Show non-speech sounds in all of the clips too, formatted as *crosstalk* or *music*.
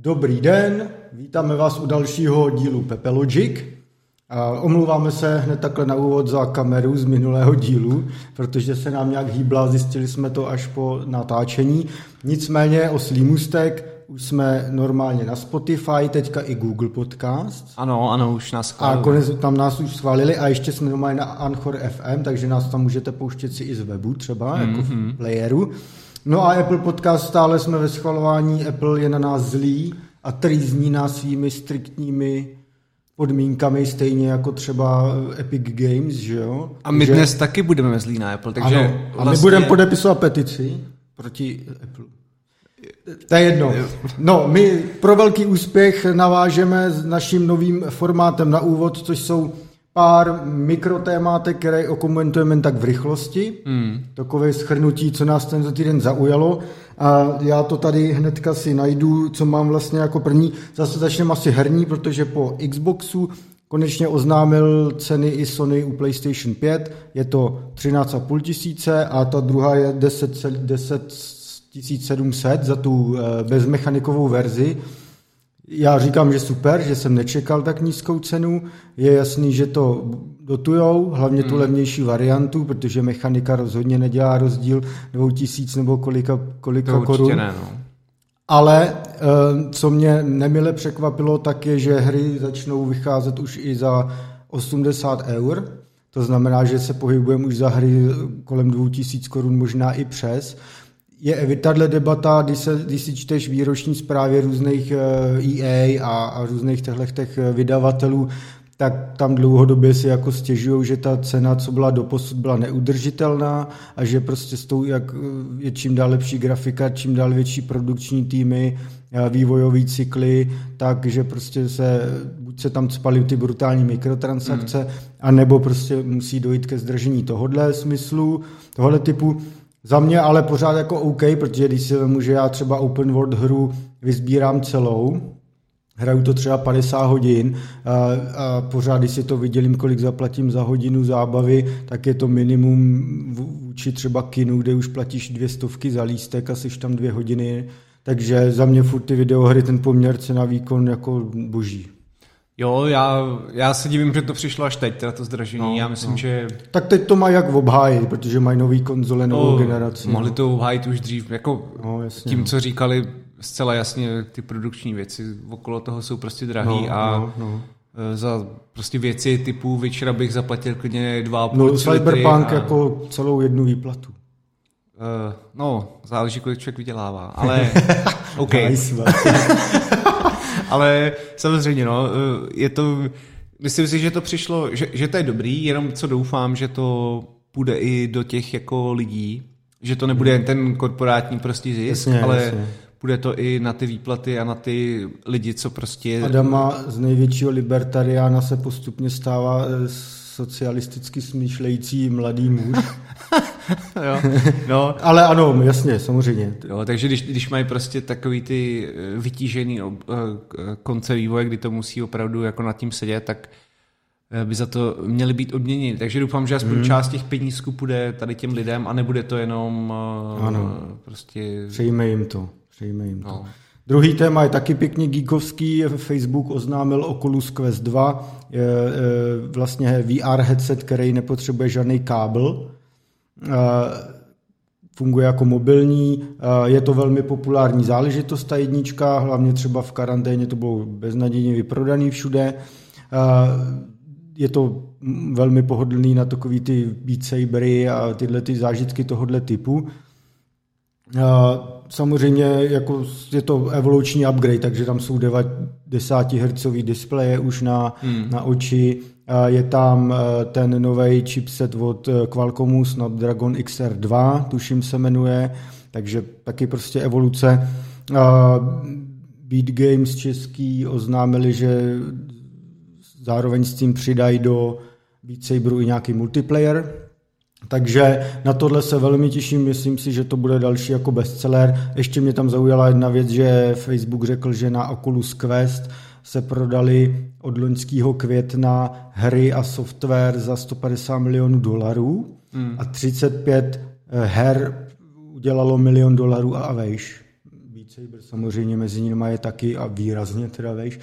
Dobrý den, vítáme vás u dalšího dílu Pepelogic. A omlouváme se hned takhle na úvod za kameru z minulého dílu, protože se nám nějak hýbla, zjistili jsme to až po natáčení. Nicméně oslý mustek, už jsme normálně na Spotify, teďka i Google Podcast. Ano, ano, už nás schválili. A konec tam nás už schválili a ještě jsme normálně na Anchor FM, takže nás tam můžete pouštět si i z webu třeba, mm-hmm. jako v mhm. playeru. No a Apple Podcast stále jsme ve schvalování, Apple je na nás zlý a trýzní nás svými striktními podmínkami, stejně jako třeba Epic Games, že jo? A my že... dnes taky budeme zlí na Apple, takže ano, a vlastně... my budeme podepisovat petici proti Apple. To je jedno. No, my pro velký úspěch navážeme s naším novým formátem na úvod, což jsou pár mikrotémátek, které okomentujeme tak v rychlosti. Hmm. Takové schrnutí, co nás ten týden zaujalo. A já to tady hnedka si najdu, co mám vlastně jako první. Zase začneme asi herní, protože po Xboxu konečně oznámil ceny i Sony u PlayStation 5. Je to 13,5 tisíce a ta druhá je 10, 10 1700 za tu eh, bezmechanikovou verzi. Já říkám, že super, že jsem nečekal tak nízkou cenu. Je jasný, že to dotujou, hlavně tu hmm. levnější variantu, protože mechanika rozhodně nedělá rozdíl 2000 nebo kolika, kolika to korun. Ne, no. Ale eh, co mě nemile překvapilo, tak je, že hry začnou vycházet už i za 80 eur. To znamená, že se pohybujeme už za hry kolem 2000 korun, možná i přes je tahle debata, když, se, když si čteš výroční zprávy různých EA eh, e a, a různých těchto těch eh, vydavatelů, tak tam dlouhodobě si jako stěžují, že ta cena, co byla doposud, byla neudržitelná a že prostě s tou, jak eh, je čím dál lepší grafika, čím dál větší produkční týmy, vývojové cykly, takže prostě se, buď se tam spaly ty brutální mikrotransakce, hmm. anebo prostě musí dojít ke zdržení tohohle smyslu, tohohle typu. Za mě ale pořád jako OK, protože když si vemu, že já třeba open world hru vyzbírám celou, hraju to třeba 50 hodin a, a pořád, když si to vydělím, kolik zaplatím za hodinu zábavy, tak je to minimum vůči třeba kinu, kde už platíš dvě stovky za lístek a jsi tam dvě hodiny, takže za mě furt ty videohry ten poměr cena výkon jako boží. Jo, já, já se divím, že to přišlo až teď, teda to zdražení. No, já myslím, no. že... Tak teď to mají jak v obháji, protože mají nový konzole, novou no, generaci. Mohli to obhájit už dřív, jako no, jasně, tím, no. co říkali zcela jasně, ty produkční věci okolo toho jsou prostě drahý no, a no, no. E, za prostě věci typu večera bych zaplatil klidně dva No Cyberpunk a... jako celou jednu výplatu. Uh, no, záleží, kolik člověk vydělává, ale *laughs* OK. Ale samozřejmě, no, eh, je to, myslím si, že to přišlo, že, že to je dobrý, jenom co doufám, že to půjde i do těch jako lidí, že to nebude jen ten korporátní prostě zisk, jasně, ale jasně. Bude to i na ty výplaty a na ty lidi, co prostě... Adama z největšího libertariána se postupně stává eh, socialisticky smýšlející mladý muž. *laughs* jo, no. Ale ano, jasně, samozřejmě. Jo, takže když, když mají prostě takový ty eh, vytížený eh, konce vývoje, kdy to musí opravdu jako nad tím sedět, tak eh, by za to měli být odměněni. Takže doufám, že aspoň hmm. část těch penízků půjde tady těm lidem a nebude to jenom ano. prostě... Přejme jim to. Přejme jim to. Druhý téma je taky pěkně geekovský. Facebook oznámil Oculus Quest 2, je, je, vlastně VR headset, který nepotřebuje žádný kábel. Funguje jako mobilní, je to velmi populární záležitost, ta jednička, hlavně třeba v karanténě to bylo beznadějně vyprodaný všude. Je to velmi pohodlný na takový ty Beat Sabery a tyhle ty zážitky tohohle typu. Samozřejmě jako je to evoluční upgrade, takže tam jsou 90 Hz displeje už na, hmm. na oči. Je tam e, ten nový chipset od e, Qualcommu Snapdragon XR2, tuším se jmenuje, takže taky prostě evoluce. Beat Games český oznámili, že zároveň s tím přidají do Beat Saberu i nějaký multiplayer, takže na tohle se velmi těším, myslím si, že to bude další jako bestseller. Ještě mě tam zaujala jedna věc, že Facebook řekl, že na Oculus Quest se prodali od loňského května hry a software za 150 milionů dolarů a 35 eh, her udělalo milion dolarů a vejš. Beat samozřejmě mezi nimi je taky a výrazně teda vejš.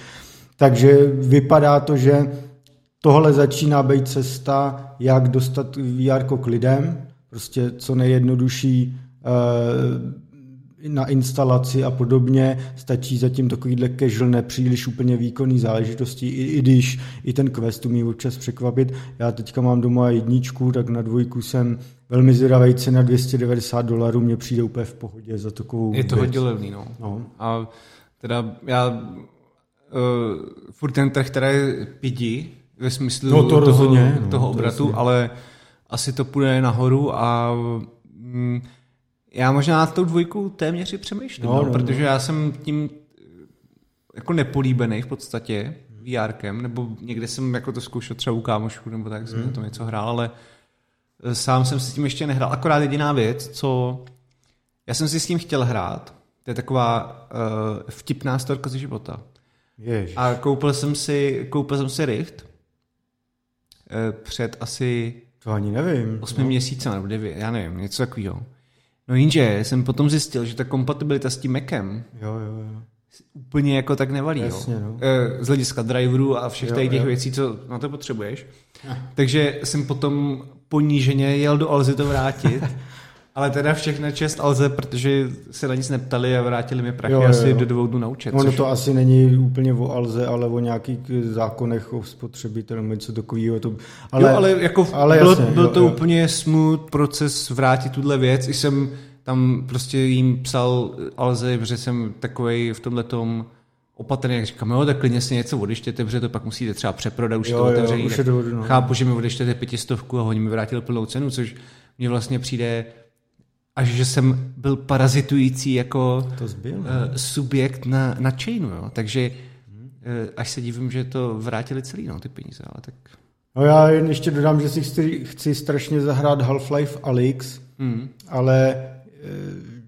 Takže vypadá to, že tohle začíná být cesta, jak dostat VR k lidem, prostě co nejjednodušší eh, na instalaci a podobně. Stačí zatím takovýhle casual, nepříliš úplně výkonný záležitosti, i, i když i ten quest umí občas překvapit. Já teďka mám doma jedničku, tak na dvojku jsem velmi zvědavý, cena 290 dolarů mě přijde úplně v pohodě za takovou Je to hodně levný, no. No. A teda já uh, furt ten trh, který je pidi, ve smyslu No, to toho, rozhodně, no, toho to obratu, jasně. ale asi to půjde nahoru a mm, já možná na tou dvojku téměř i přemýšlím, No, no, no, no, protože já jsem tím eh, jako nepolíbený v podstatě VRkem, nebo někde jsem jako to zkoušel třeba u kámošů, nebo tak jsem Hmm. na to něco hrál, ale eh, sám jsem si s tím ještě nehrál. Akorát jediná věc, co já jsem si s tím chtěl hrát, to je taková uh, vtipná storka ze života. Ježiš. A koupil jsem si, koupil jsem si Rift před asi To ani nevím. 8 no. měsíce nebo 9, já nevím, něco takového. No jenže jsem potom zjistil, že ta kompatibilita s tím Macem Jo, jo, jo. úplně jako tak nevalí. Jasně, jo. no. Eh, Z hlediska driverů a všech Jo, těch jo. věcí, co na to potřebuješ. Takže jsem potom poníženě jel do Alzy to vrátit. *laughs* Ale teda všechna čest Alze, protože se na nic neptali a vrátili mi prachy Jo, jo, asi jo. do dvou dnů na účet. Ono což- to asi není úplně o Alze, ale o nějakých zákonech o spotřebitelů, nebo něco takového. To, ale, jo, ale jako ale ale byl, jasně, byl jo, to jo. úplně smooth proces vrátit tuhle věc. I jsem tam prostě jim psal Alze, že jsem takovej v tomhle tom opatrný, jak říkám, jo, tak klidně si něco odeštěte, protože to pak musíte třeba přeprodat, už Jo, to jo, otevřený. už je to no. Chápu, že mi odeštěte pětistovku a oni mi vrátili plnou cenu, což mně vlastně přijde až že jsem byl parazitující jako To zbyl, uh, subjekt na, na chainu, jo. takže uh, až se divím, že to vrátili celý, no, ty peníze, ale tak... No já jen ještě dodám, že si chci, chci strašně zahrát Half-Life Alyx, Hmm. ale e,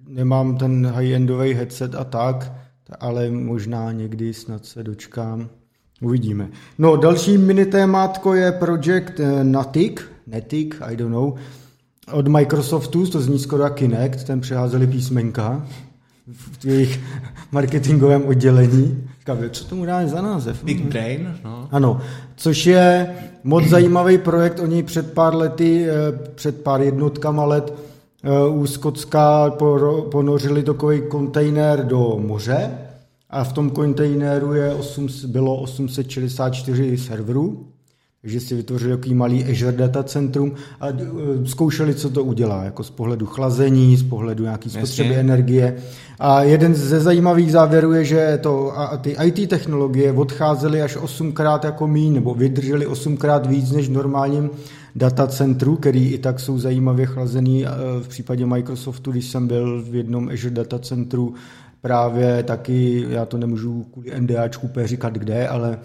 nemám ten high-endový headset a tak, ale možná někdy snad se dočkám. Uvidíme. No, další mini témátko je Project eh, Natic, Netic, I don't know, od Microsoftu, to zní skoro jak Kinect, ten přeházeli písmenka v jejich marketingovém oddělení. Říkám, co tomu dáme za název? Big Brain, no. Ano, což je moc zajímavý projekt. Oni před pár lety, eh, před pár jednotkama let eh, u poro- ponořili takový kontejner do moře a v tom kontejneru je 8, bylo 864 serverů, takže si vytvořili takový malý Azure Data Centrum a eh, zkoušeli, co to udělá, jako z pohledu chlazení, z pohledu nějaký spotřeby Jasně. energie. A jeden ze zajímavých závěrů je, že to, a ty IT technologie odcházely až osmkrát jako míň, nebo vydržely osmkrát víc než v normálním datacentru, který i tak jsou zajímavě chlazený. Eh, V případě Microsoftu, když jsem byl v jednom Azure datacentru, právě taky, já to nemůžu kvůli NDAčku úplně říkat kde, ale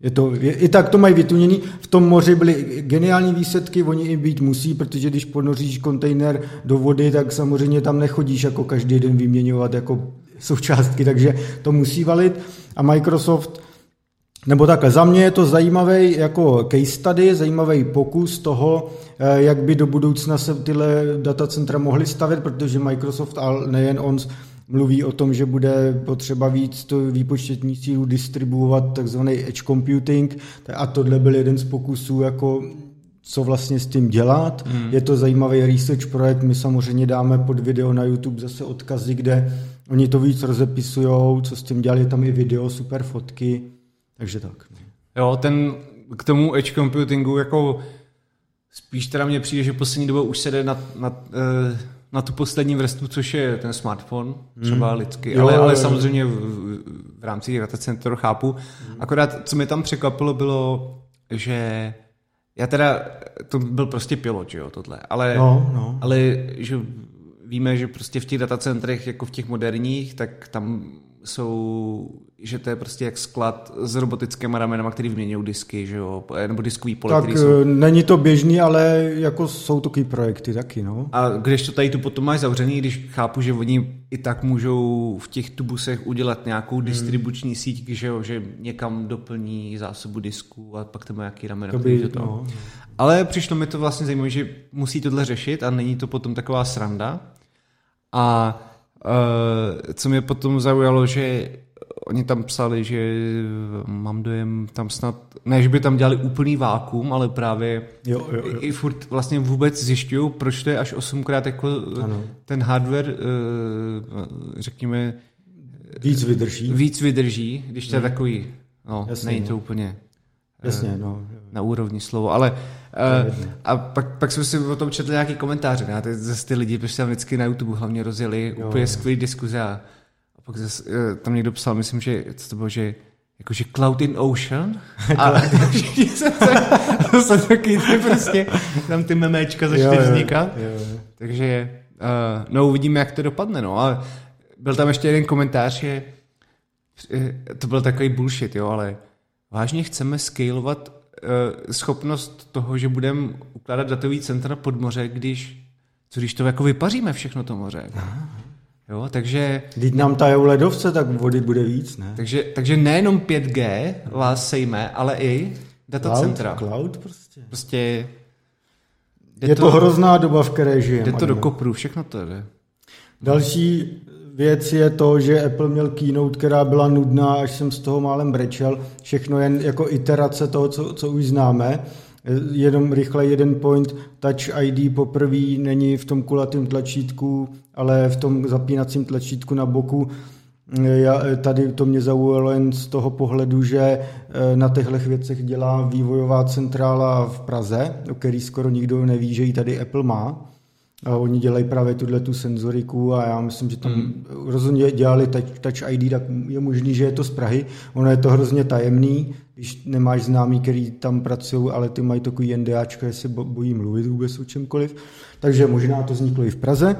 je to, je, I tak to mají vytuněný. V tom moři byly geniální výsledky, oni i být musí, protože když ponoříš kontejner do vody, tak samozřejmě tam nechodíš jako každý den vyměňovat jako součástky, takže to musí valit. A Microsoft nebo takhle, za mě je to zajímavý jako case study, zajímavý pokus toho, eh, jak by do budoucna se tyhle datacentra mohly stavět, protože Microsoft, ale nejen on, mluví o tom, že bude potřeba víc to výpočetní sílu distribuovat, takzvaný edge computing, a tohle byl jeden z pokusů, jako co vlastně s tím dělat. Hmm. Je to zajímavý research projekt, my samozřejmě dáme pod video na YouTube zase odkazy, kde oni to víc rozepisují, co s tím dělali, tam i video, super fotky, takže tak. Jo, ten k tomu edge computingu jako spíš teda mně přijde, že poslední dobou už se jde na, na, eh, na tu poslední vrstvu, což je ten smartphone, třeba hmm. lidsky, Jo, ale, ale jo. samozřejmě v, v rámci těch datacenter chápu. Hmm. Akorát, co mi tam překvapilo, bylo, že já teda, to byl prostě pilot, že jo, tohle, ale, No, no. ale že víme, že prostě v těch datacentrech, jako v těch moderních, tak tam jsou, že to je prostě jak sklad s robotickými ramenama, který vyměňují disky, že jo, nebo diskový pole, Tak jsou. eh, není to běžný, ale jako jsou takový projekty taky, no. A když to tady tu potom máš zavřený, když chápu, že oni i tak můžou v těch tubusech udělat nějakou Hmm. distribuční síť, že, jo, že někam doplní zásobu disků a pak to má nějaký ramen. To by, to- no. Ale přišlo mi to vlastně zajímavé, že musí tohle řešit a není to potom taková sranda. A co mě potom zaujalo, že oni tam psali, že mám dojem tam snad, ne, že by tam dělali úplný vákum, ale právě jo, jo, jo. i furt vlastně vůbec zjišťují, proč to je až osmkrát jako ano. ten hardware, eh, řekněme, víc vydrží. Víc vydrží, když to je hmm. takový, no, Jasně, není to no. úplně Jasně, eh, no. Na úrovni slovo, ale uh, a pak, pak jsme si o tom četli nějaký komentáře, ne? zase ty lidi, protože tam vždycky na YouTube hlavně rozjeli jo, úplně skvělý diskuze a pak zase, eh, tam někdo psal, myslím, že co to bylo, že jakože Cloud in Ocean? *laughs* A všichni se to jsou taky ty prostě, tam ty memečka začaly vznikat. Takže uh, no uvidíme, jak to dopadne, no, ale byl tam ještě jeden komentář, že eh, to byl takový bullshit, jo, ale vážně chceme scalovat uh, schopnost toho, že budeme ukládat datový centra pod moře, když co když to jako vypaříme všechno to moře. Aha. Jo, takže... Když nám tajou ledovce, tak vody bude víc, ne? Takže, takže nejenom 5G vás sejme, ale i datacentra. Cloud, cloud prostě. Prostě... Je to, to hrozná doba, v které žijeme. Jde to do kopru, všechno to jde. Další věc je to, že Apple měl keynote, která byla nudná, až jsem z toho málem brečel. Všechno jen jako iterace toho, co, co už známe. Jenom rychle jeden point, Touch ID poprvé není v tom kulatém tlačítku, ale v tom zapínacím tlačítku na boku. Já, tady to mě zaujalo jen z toho pohledu, že eh, na těchto věcech dělá vývojová centrála v Praze, o který skoro nikdo neví, že ji tady Apple má. A oni dělají právě tuhle tu senzoriku a já myslím, že tam mm. rozhodně dělali touch, touch ID, tak je možný, že je to z Prahy. Ono je to hrozně tajemný, když nemáš známý, který tam pracují, ale ty mají takový NDAčko, se bojí mluvit vůbec o čemkoliv. Takže možná to vzniklo i v Praze.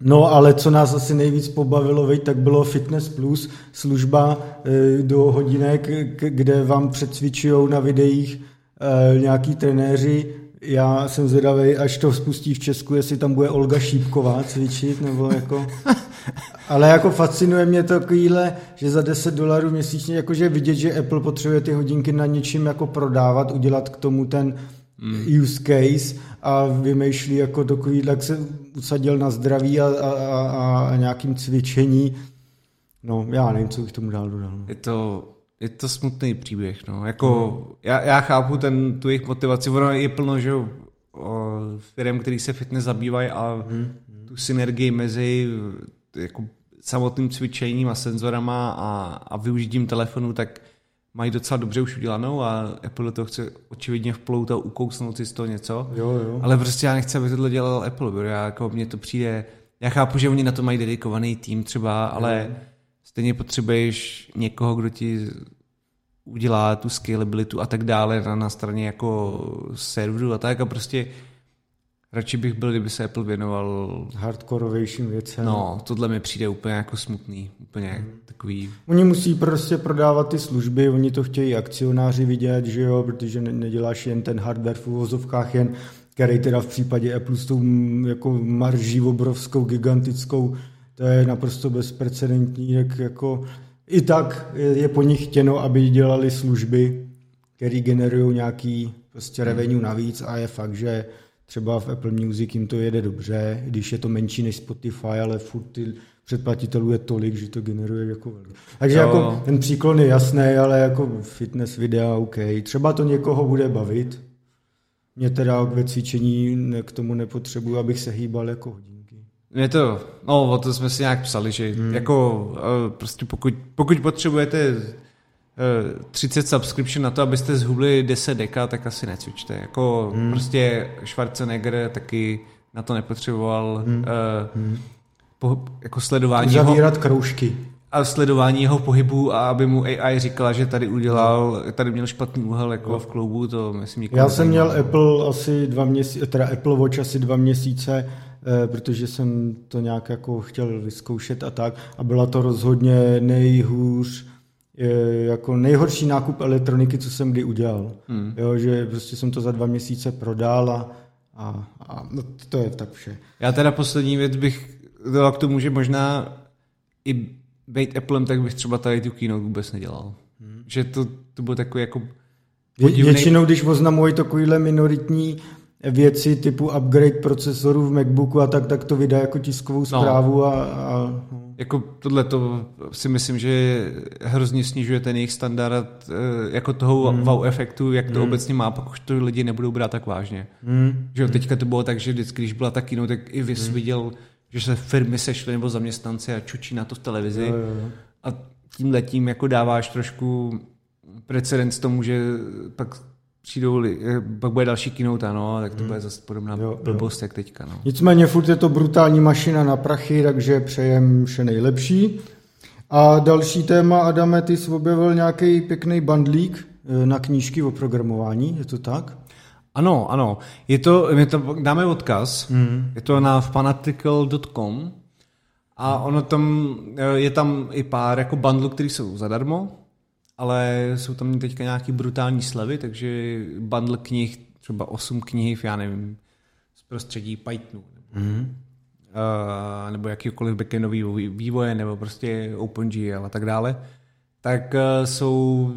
No ale co nás asi nejvíc pobavilo, veď, tak bylo Fitness Plus, služba e, do hodinek, kde vám přecvičují na videích e, nějaký trenéři já jsem zvědavý, až to spustí v Česku, jestli tam bude Olga Šípková cvičit, nebo jako... *laughs* Ale jako fascinuje mě to takovýhle, že za 10 dolarů měsíčně, jakože vidět, že Apple potřebuje ty hodinky na něčím jako prodávat, udělat k tomu ten mm. use case a vymýšlí jako takový, jak se usadil na zdraví a, a, a, a nějakým cvičení. No, já nevím, co bych tomu dál dodal. Je to je to smutný příběh, no. Jako, hmm. já, já, chápu ten, tu jejich motivaci, ono je plno, že firm, který se fitness zabývají a hmm. tu synergii mezi jako samotným cvičením a senzorama a, a využitím telefonu, tak mají docela dobře už udělanou a Apple to chce očividně vplout a ukousnout si z toho něco. Jo, jo. Ale prostě já nechci, aby tohle dělal Apple, protože já, jako mně to přijde, já chápu, že oni na to mají dedikovaný tým třeba, ale jo stejně potřebuješ někoho, kdo ti udělá tu scalabilitu a tak dále na, na straně jako serveru a tak a prostě radši bych byl, kdyby se Apple věnoval hardcoreovějším věcem. No, tohle mi přijde úplně jako smutný, úplně hmm. takový. Oni musí prostě prodávat ty služby, oni to chtějí akcionáři vidět, že jo, protože ne, neděláš jen ten hardware v uvozovkách jen, který teda v případě Apple s tou jako marží obrovskou, gigantickou to je naprosto bezprecedentní, jak jako i tak je po nich chtěno, aby dělali služby, které generují nějaký prostě revenue navíc a je fakt, že třeba v Apple Music jim to jede dobře, když je to menší než Spotify, ale furt ty předplatitelů je tolik, že to generuje jako velký. Takže jako ten příklon je jasný, ale jako fitness videa OK. Třeba to někoho bude bavit. Mě teda ve cvičení k tomu nepotřebuji, abych se hýbal jako hodin. Je to, no o to jsme si nějak psali, že hmm. jako eh, prostě pokud, pokud potřebujete 30 eh, subscription na to, abyste zhubli 10 deka, tak asi necvičte. Jako hmm. prostě Schwarzenegger taky na to nepotřeboval hmm. Uh, hmm. Po, jako sledování Zavírat jeho, kroužky. A sledování jeho pohybu a aby mu AI říkala, že tady udělal, tady měl špatný úhel jako v klubu, to myslím Já jsem měl Apple asi dva měsíce, teda Apple Watch asi dva měsíce protože jsem to nějak jako chtěl vyzkoušet a tak. A byla to rozhodně nejhůř, eh, jako nejhorší nákup elektroniky, co jsem kdy udělal. Hmm. Jo, že prostě jsem to za dva měsíce prodal a, a, a no, to je tak vše. Já teda poslední věc bych dala k tomu, že možná i být Applem, tak bych třeba tady tu keynote vůbec nedělal. Hmm. Že to, to bylo takový jako podivný... Většinou, když oznamují takovýhle minoritní věci typu upgrade procesorů v MacBooku a tak, tak to vydá jako tiskovou zprávu no. a, a jako tohle to si myslím, že hrozně snižuje ten jejich standard eh, jako toho mm. wow efektu, jak to mm. obecně má, pak už to lidi nebudou brát tak vážně. Mm. Že jo, teďka to bylo tak, že vždycky, když byla taky, no, tak i vy mm. viděl, že se firmy sešly nebo zaměstnanci a čučí na to v televizi. Jo, jo. A tím letím jako dáváš trošku precedens tomu, že pak přijdou, eh, pak bude další keynote, no, tak to hmm. bude zase podobná jo, blbost, jo. jak teďka. No. Nicméně furt je to brutální mašina na prachy, takže přejem vše nejlepší. A další téma, Adame, ty jsi objevil nějaký pěkný bandlík eh, na knížky o programování, je to tak? Ano, ano. Je to, my to dáme odkaz, mm. je to na fanatical.com a ono tam, eh, je tam i pár jako bundlů, které jsou zadarmo, ale jsou tam teďka nějaký brutální slevy, takže bundle knih, třeba 8 knih, já nevím, z prostředí Pythonu. Mm-hmm. Uh, nebo jakýkoliv backendový vývoje, nebo prostě OpenGL a tak dále, tak uh, jsou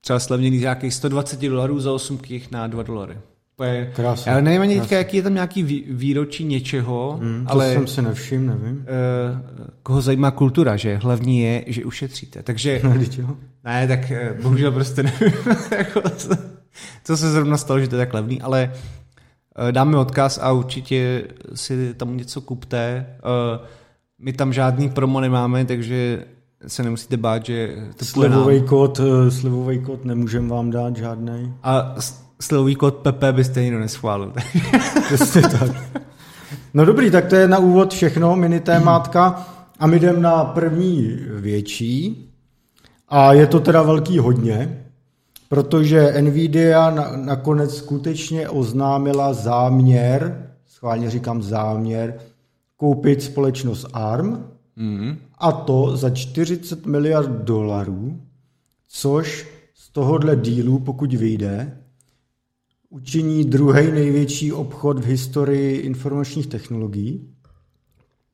třeba slevněný nějakých 120 dolarů za 8 knih na 2 dolary. Je, Krásně. Já nevím ani teďka, jaký je tam nějaký výročí něčeho, mm, to ale... jsem si nevšiml, nevím. Uh, koho zajímá kultura, že hlavní je, že ušetříte. Takže... *laughs* No, ne, tak uh, bohužel prostě nevím, *laughs* jako, co, se zrovna stalo, že to je tak levný, ale uh, dáme odkaz a určitě si tam něco kupte. My tam žádný promo nemáme, takže se nemusíte bát, že to slivový kód, slivový kód nemůžeme vám dát žádný. A slový kód PP byste nikdo neschválil. *laughs* Přesně tak. No dobrý, tak to je na úvod všechno, mini témátka. A my jdem na první větší. A je to teda velký hodně, protože Nvidia na, nakonec skutečně oznámila záměr, schválně říkám záměr, koupit společnost ARM, mm. a to za 40 miliard dolarů, což z tohohle dílu, pokud vyjde, učiní druhý největší obchod v historii informačních technologií.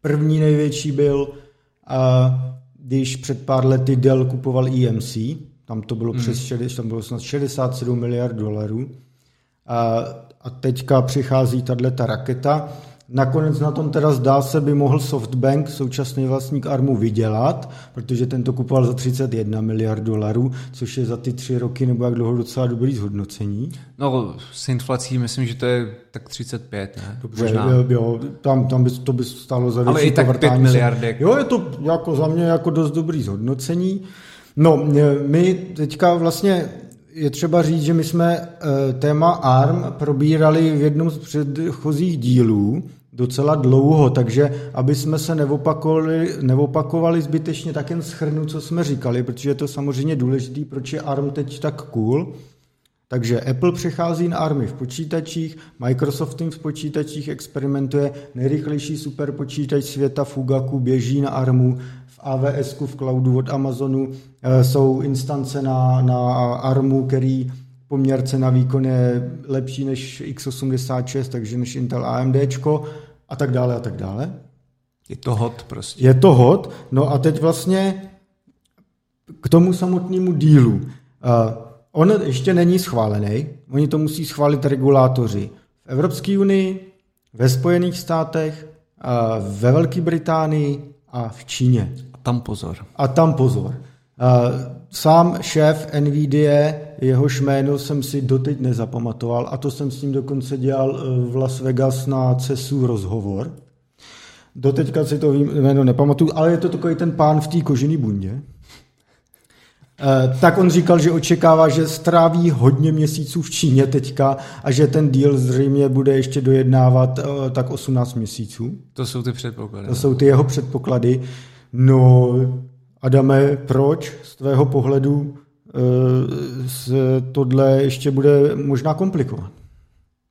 První největší byl, když před pár lety Dell kupoval EMC, tam to bylo mm. přes tam bylo snad 67 miliard dolarů. A, a teďka přichází tato raketa Nakonec na tom teda zdá se by mohl SoftBank, současný vlastník Armu, vydělat, protože ten to kupoval za 31 miliard dolarů, což je za ty tři roky nebo jak dlouho docela dobrý zhodnocení. No, s inflací myslím, že to je tak 35, ne? Dobře, jo, jo, tam, tam by, to by stálo za Ale i tak 5 miliardek. Jo, je to jako za mě jako dost dobrý zhodnocení. No, my teďka vlastně je třeba říct, že my jsme eh, téma ARM probírali v jednom z předchozích dílů docela dlouho, takže aby jsme se neopakovali, neopakovali zbytečně, tak jen schrnu, co jsme říkali, protože je to samozřejmě důležité, proč je ARM teď tak cool. Takže Apple přechází na ARMy v počítačích, Microsoft v počítačích experimentuje, nejrychlejší superpočítač světa Fugaku běží na ARMu, v AWS, v cloudu od Amazonu eh, jsou instance na, na ARMu, který poměr cena výkon je lepší než x86, takže než Intel AMD a tak dále a tak dále. Je to hot prostě. Je to hot. No a teď vlastně k tomu samotnému dílu. Uh, on ještě není schválený, oni to musí schválit regulátoři v Evropské unii, ve Spojených státech, uh, ve Velké Británii a v Číně. A tam pozor. A tam pozor. Sám šéf NVIDIA, jehož jméno jsem si doteď nezapamatoval a to jsem s ním dokonce dělal e, v Las Vegas na CESu rozhovor. Doteďka si to jméno nepamatuju, ale je to takový ten pán v té kožený bundě. E, tak on říkal, že očekává, že stráví hodně měsíců v Číně teďka a že ten díl zřejmě bude ještě dojednávat e, tak 18 měsíců. To jsou ty předpoklady. To jsou ty jeho předpoklady. No, Adame, proč z tvého pohledu eh, se tohle ještě bude možná komplikovat?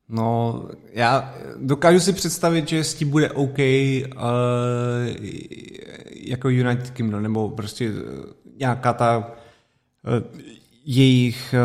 No, já dokážu si představit, že s tím bude OK uh, jako United Kingdom, nebo prostě nějaká ta uh, jejich...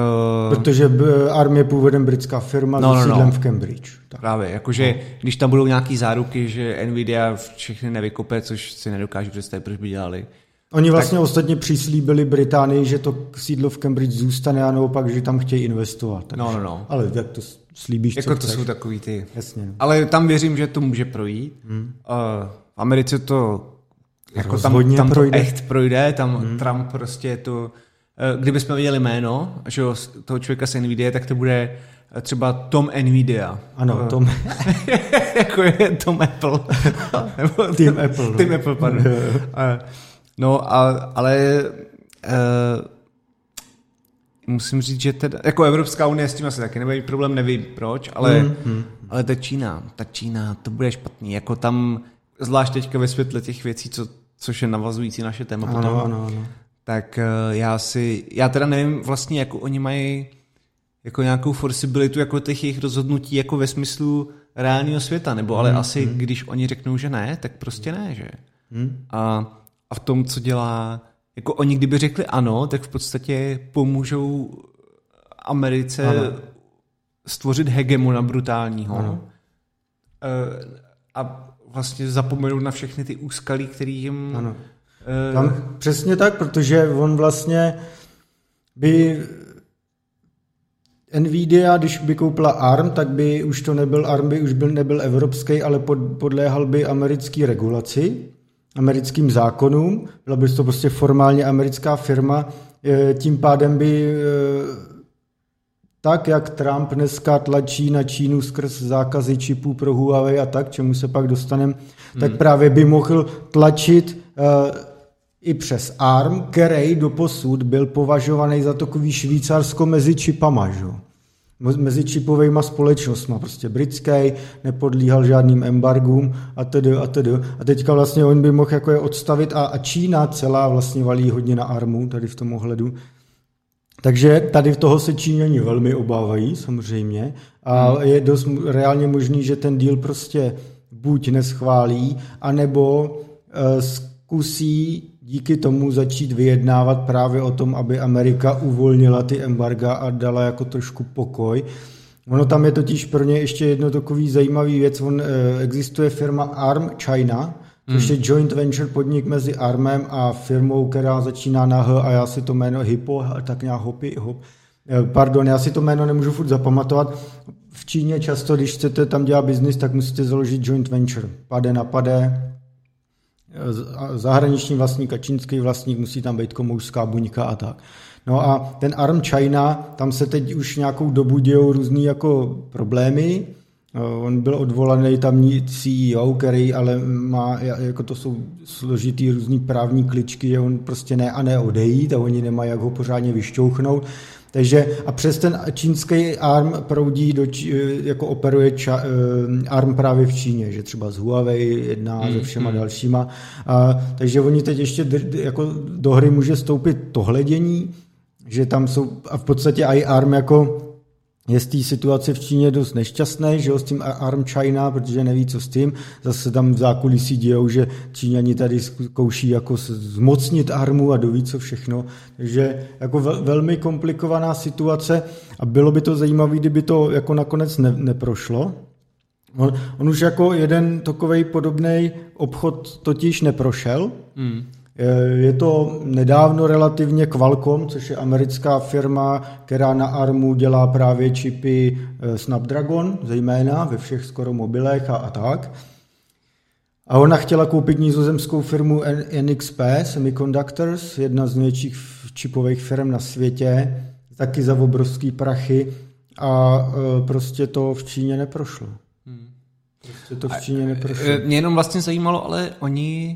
Uh... Protože armie původem britská firma no, s no, no. v Cambridge. Tak. Právě, jakože no. když tam budou nějaký záruky, že Nvidia všechny nevykope, což si nedokážu představit, proč by dělali, Oni vlastně tak... ostatně přislíbili Británii, že to sídlo v Cambridge zůstane a naopak, že tam chtějí investovat. Takže. No, no, no. Ale jak to slíbíš, Jako to chceš. jsou takový ty. Jasně. No. Ale tam věřím, že to může projít. Hmm. Uh, v Americe to jako tam, Rozhodně tam to projde. echt projde, tam hmm. Trump prostě to, uh, kdybychom viděli jméno, že toho člověka z Nvidia, tak to bude eh, třeba Tom Nvidia. Ano, Eh, Tom, *laughs* jako je Tom Apple. *laughs* Nebo Tim Apple, no. Tim Apple, pardon. *laughs* Eh, no, a, ale uh, musím říct, že teda, jako Evropská unie s tím asi taky nebude problém, nevím proč, ale, Mm, mm. ale ta Čína, ta Čína, to bude špatný. Jako tam, zvlášť teďka ve světle těch věcí, co, což je navazující naše téma potom, ano, ano, ano. tak eh, já si, já teda nevím vlastně, jako oni mají jako nějakou forcibilitu jako těch jejich rozhodnutí jako ve smyslu reálného světa, nebo ale asi když oni řeknou, že ne, tak prostě ne, že? Hmm? A, a v tom, co dělá, jako oni kdyby řekli ano, tak v podstatě pomůžou Americe Ano. stvořit hegemona brutálního Ano. Eh, a vlastně zapomenout na všechny ty úskalí, který jim... Ano. eh, Tam přesně tak, protože on vlastně by Nvidia, když by koupila ARM, tak by už to nebyl ARM, by už byl, nebyl evropský, ale pod, podléhal by americký regulaci, americkým zákonům, byla by to prostě formálně americká firma, eh, tím pádem by eh, tak, jak Trump dneska tlačí na Čínu skrz zákazy čipů pro Huawei a tak, čemu se pak dostaneme, tak právě by mohl tlačit uh, i přes ARM, který doposud byl považovaný za takový Švýcarsko mezi čipama, že? Mezi čipovými společnostmi, prostě britský, nepodlíhal žádným embargům a tedy a tedy. A teďka vlastně on by mohl jako je odstavit a, a Čína celá vlastně valí hodně na armu tady v tom ohledu. Takže tady toho se Číňani velmi obávají, samozřejmě. A je dost reálně možný, že ten díl prostě buď neschválí, anebo eh, zkusí díky tomu začít vyjednávat právě o tom, aby Amerika uvolnila ty embarga a dala jako trošku pokoj. Ono tam je totiž pro ně ještě jedno takový zajímavý věc. On, eh, existuje firma ARM China, což je joint venture podnik mezi ARMem a firmou, která začíná na H a já si to jméno Hippo, tak nějak Hopi, hop. Eh, Pardon, já si to jméno nemůžu furt zapamatovat. V Číně často, když chcete tam dělat biznis, tak musíte založit joint venture. Pade na pade, zahraniční vlastník a čínský vlastník, musí tam být komoušská buňka a tak. No a ten ARM China, tam se teď už nějakou dobu dějou různý jako problémy. Eh, On byl odvolaný tamní CEO, který ale má, jako to jsou složitý různý právní kličky, on prostě ne a ne odejít a oni nemají jak ho pořádně vyšťouchnout. Takže a přes ten čínský ARM proudí, do, Či- jako operuje ča, eh, ARM právě v Číně, že třeba z Huawei jedná se všema dalšíma. A, takže oni teď ještě jako do hry může stoupit tohledění, že tam jsou a v podstatě i ARM jako je z té situace v Číně dost nešťastný, že jo, s tím ARM China, protože neví, co s tím. Zase tam v zákulisí dějou, že Číňani tady zkouší jako zmocnit ARMu a doví, co všechno. Takže jako vel, velmi komplikovaná situace a bylo by to zajímavé, kdyby to jako nakonec ne, neprošlo. On, on už jako jeden takový podobný obchod totiž neprošel. Hmm. Je to nedávno relativně Qualcomm, což je americká firma, která na ARMu dělá právě čipy eh, Snapdragon, zejména ve všech skoro mobilech a, a tak. A ona chtěla koupit nizozemskou firmu NXP Semiconductors, jedna z největších čipových firm na světě, taky za obrovský prachy a eh, prostě to v Číně neprošlo. Prostě to v Číně neprošlo. Eh, Mě jenom vlastně zajímalo, ale oni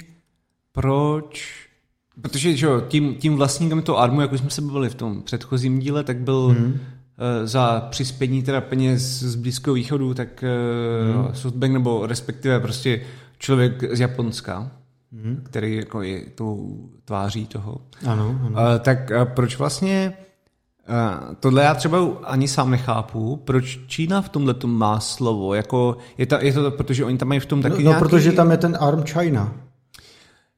proč... Protože že jo, tím, tím vlastníkem toho Armu, jak už jsme se bavili v tom předchozím díle, tak byl hmm. za přispění teda peněz z Blízkého východu, tak Mhm. hmm. Softbank nebo respektive prostě člověk z Japonska, hmm. který jako je tou tváří toho. Ano, ano. Uh, tak uh, proč vlastně uh, tohle já třeba ani sám nechápu, proč Čína v tomhle má slovo, jako je, ta, je to protože oni tam mají v tom taky No, no nějaký... protože tam je ten ARM China.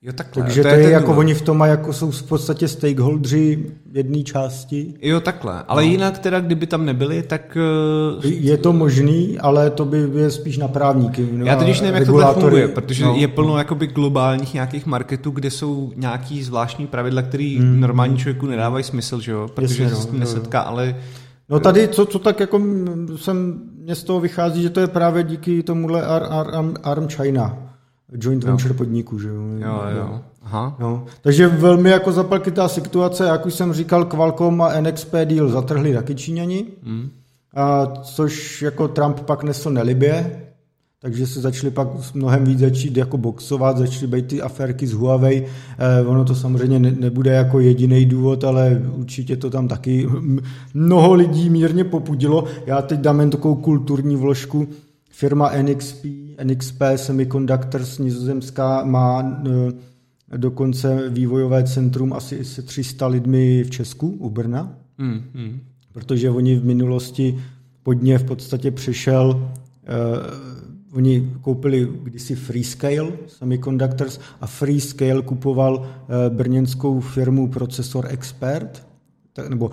Jo, takhle. Takže to je, ten jako důvod. oni v tom mají, jako jsou v podstatě stakeholdři jedné části. Jo, takhle. Ale no. jinak teda, kdyby tam nebyli, tak... uh, Je to možný, ale to by je spíš na právníky. No, Já totiž a nevím, jak tohle funguje, protože No. je plno jakoby globálních nějakých marketů, kde jsou nějaký zvláštní pravidla, které hmm. normální člověku nedávají smysl, že jo? Protože Jasně, se no, nesetká, ale No tady, co, co tak jako jsem, mě z toho vychází, že to je právě díky tomuhle Ar, Ar, Arm, Arm China, joint venture jo. podniku, že jo. Jo, jo. Aha. Jo. Takže velmi jako zapakitá situace, jak už jsem říkal, Qualcomm a NXP deal zatrhli taky Číňani, mm. a což jako Trump pak nesl nelibě, takže se začali pak mnohem víc začít jako boxovat, začaly být ty aférky z Huawei. Eh, ono to samozřejmě ne, nebude jako jediný důvod, ale určitě to tam taky *laughs* mnoho lidí mírně popudilo. Já teď dám jen takovou kulturní vložku. Firma NXP, NXP Semiconductors nizozemská má eh, dokonce vývojové centrum asi se 300 lidmi v Česku, u Brna. Mm, mm. Protože oni v minulosti pod ně v podstatě přešel eh, Oni koupili kdysi Freescale Semiconductors a Freescale kupoval eh, brněnskou firmu Processor Expert, tak, nebo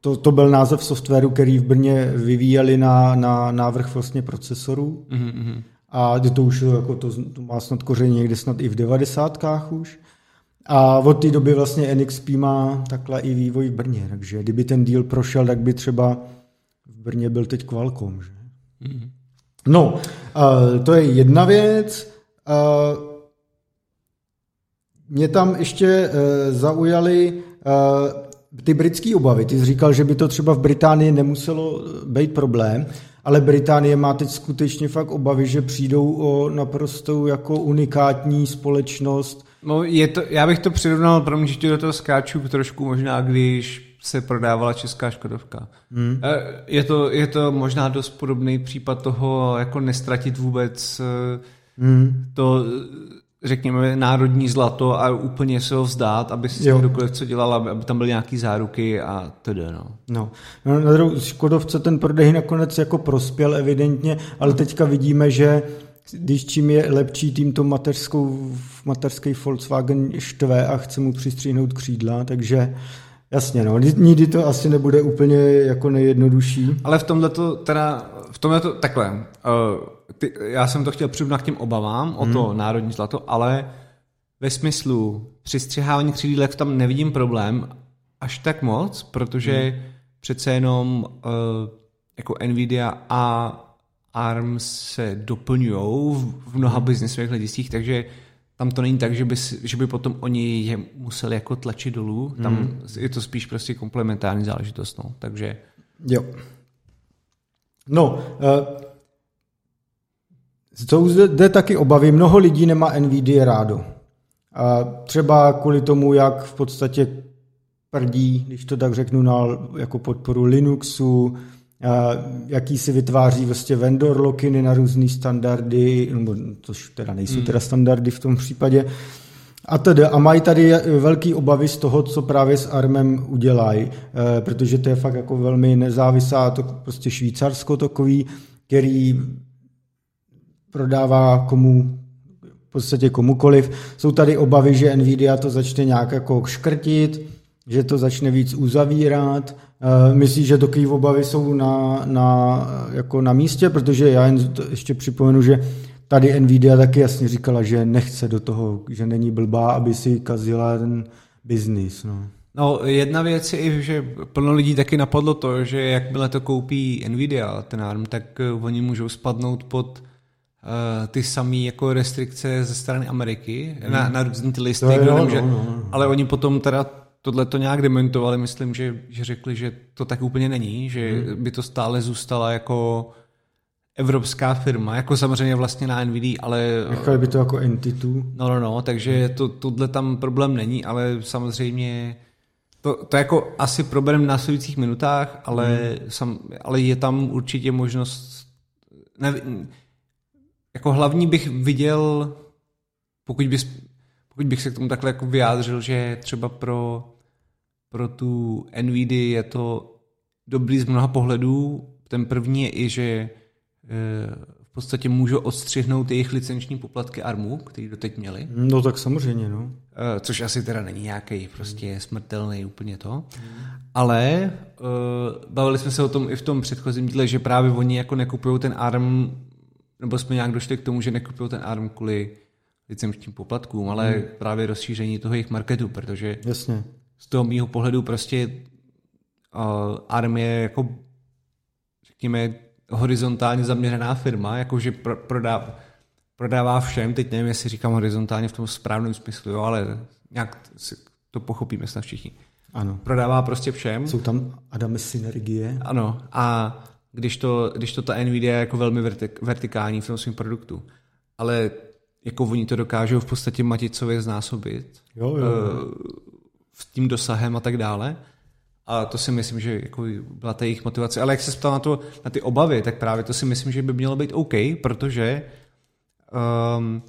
to, to byl název softwaru, který v Brně vyvíjeli na, na návrh vlastně procesorů. Mm-hmm. A to už jako to, to má snad koření někde snad i v devadesátkách už. A od té doby vlastně NXP má takhle i vývoj v Brně, takže kdyby ten deal prošel, tak by třeba v Brně byl teď Qualcomm, že? Mm-hmm. No, uh, to je jedna věc. Uh, mě tam ještě uh, zaujaly uh, ty britské obavy. Ty jsi říkal, že by to třeba v Británii nemuselo být problém, ale Británie má teď skutečně fakt obavy, že přijdou o naprosto jako unikátní společnost. No, je to, já bych to přirovnal, pro mě, že do toho skáču trošku možná, když se prodávala česká Škodovka. Hmm. Je, to, je to možná dost podobný případ toho, jako nestratit vůbec eh, hmm. to, řekněme, národní zlato a úplně se ho vzdát, aby si kdokoliv co dělal, aby, aby tam byly nějaký záruky a tedy, no. No, no na druhou Škodovce ten prodej nakonec jako prospěl evidentně, ale teďka vidíme, že když čím je lepší tým to mateřskou, mateřský Volkswagen štve a chce mu přistříhnout křídla, takže Jasně, no, nikdy to asi nebude úplně jako nejjednodušší. Ale v tomhle to teda, v tomhle to, takhle, uh, ty, já jsem to chtěl přirovnat k těm obavám o hmm. to národní zlato, ale ve smyslu přistřihávání křídílek tam nevidím problém až tak moc, protože hmm. přece jenom uh, jako Nvidia a ARM se doplňují v mnoha hmm. biznisových hlediscích, takže tam to není tak, že by, že by potom oni je museli jako tlačit dolů, tam hmm. je to spíš prostě komplementární záležitost, no. takže... Jo. No, uh, jsou zde taky obavy, mnoho lidí nemá NVIDIA rádo. A třeba kvůli tomu, jak v podstatě prdí, když to tak řeknu, na jako podporu Linuxu, jaký si vytváří vlastně vendor lokiny na různé standardy, nebo což teda nejsou hmm. teda standardy v tom případě, a tedy, a mají tady velký obavy z toho, co právě s ARMem udělají, eh, protože to je fakt jako velmi nezávislá, to prostě Švýcarsko takový, který prodává komu v podstatě komukoliv. Jsou tady obavy, že Nvidia to začne nějak jako škrtit, že to začne víc uzavírat, Eh, myslíš, že takové obavy jsou na, na, jako na místě? Protože já jen ještě připomenu, že tady Nvidia taky jasně říkala, že nechce do toho, že není blbá, aby si kazila ten biznis. No. No, jedna věc je, že plno lidí taky napadlo to, že jakmile to koupí Nvidia, ten ARM, tak eh, oni můžou spadnout pod ty samé jako restrikce ze strany Ameriky hmm. na, na různý ty listy, no, nemůže, no, no, no. ale oni potom teda tohle to nějak dementovali, myslím, že, že řekli, že to tak úplně není, že hmm. by to stále zůstala jako evropská firma, jako samozřejmě vlastně na NVIDIA, ale... Nechali by to jako entitu. No, no, no, takže to, tohle tam problém není, ale samozřejmě to, to jako asi problém v následujících minutách, ale, hmm. sam, ale je tam určitě možnost ne, jako hlavní bych viděl, pokud bys pokud bych se k tomu takhle jako vyjádřil, že třeba pro, pro tu NVIDIA je to dobrý z mnoha pohledů. Ten první je i, že e, v podstatě můžu odstřihnout jejich licenční poplatky ARMu, který doteď měli. No tak samozřejmě, no. E, což asi teda není nějaký prostě smrtelný úplně to. Mm. Ale e, bavili jsme se o tom i v tom předchozím díle, že právě oni jako nekupují ten ARM, nebo jsme nějak došli k tomu, že nekupují ten ARM kvůli licenčním poplatkům, ale hmm. právě rozšíření toho jejich marketu, protože Jasně. z toho mýho pohledu prostě uh, ARM je jako, řekněme, horizontálně zaměřená firma, jakože pro, prodá, prodává všem, teď nevím, jestli říkám horizontálně v tom správném smyslu, jo, ale nějak to pochopíme snad všichni. Ano. Prodává prostě všem. Jsou tam Adamy synergie. Ano, a když to, když to ta Nvidia je jako velmi vertik, vertikální v tom svém produktu. Ale jako oni to dokážou v podstatě maticově znásobit Jo, jo, jo. s tím dosahem a tak dále. A to si myslím, že jako byla ta jejich motivace. Ale jak se ptal na, to, na ty obavy, tak právě to si myslím, že by mělo být OK, protože um,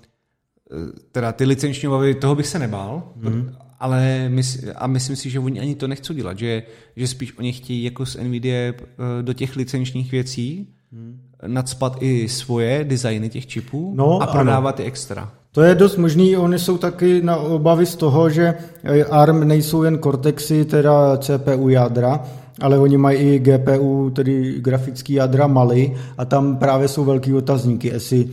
teda ty licenční obavy, toho bych se nebál, mm. Ale mys, a myslím si, že oni ani to nechcou dělat, že, že spíš oni chtějí jako z NVIDIA eh, do těch licenčních věcí mm. nadspat i svoje designy těch čipů No, a prodávat ano. je extra. To je dost možný, oni jsou taky na obavy z toho, že ARM nejsou jen Cortexy, teda CPU jádra, ale oni mají i GPU, tedy grafický jádra Mali a tam právě jsou velký otazníky, jestli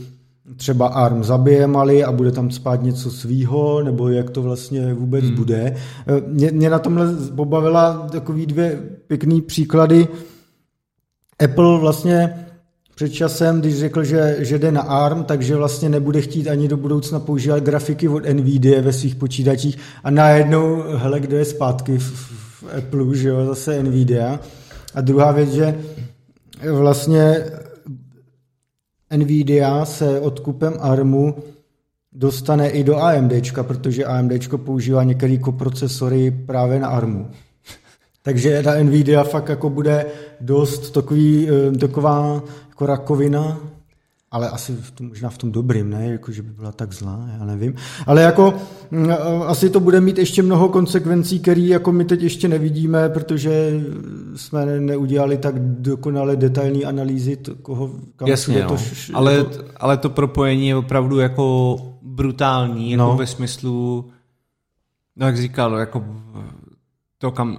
třeba ARM zabije Mali a bude tam spát něco svýho, nebo jak to vlastně vůbec hmm. bude. Mě, mě na tomhle pobavila takový dvě pěkný příklady. Apple vlastně před časem, když řekl, že, že jde na ARM, takže vlastně nebude chtít ani do budoucna používat grafiky od NVIDIA ve svých počítačích a najednou, hele, kdo je zpátky v, v Apple, že jo, zase NVIDIA. A druhá věc, že vlastně NVIDIA se odkupem ARMu dostane i do AMDčka, protože AMDčko používá některé koprocesory právě na ARMu. *laughs* Takže ta Nvidia fakt jako bude dost takový, eh, taková jako rakovina, ale asi v tom, možná v tom dobrým, ne, jako že by byla tak zlá, já nevím. Ale jako mm, asi to bude mít ještě mnoho konsekvencí, které jako my teď ještě nevidíme, protože jsme neudělali tak dokonale detailní analýzy, to, koho, kam Jasně, to, no. ale, ale to propojení je opravdu jako brutální, jako No. ve smyslu, no jak říkal, jako to kam,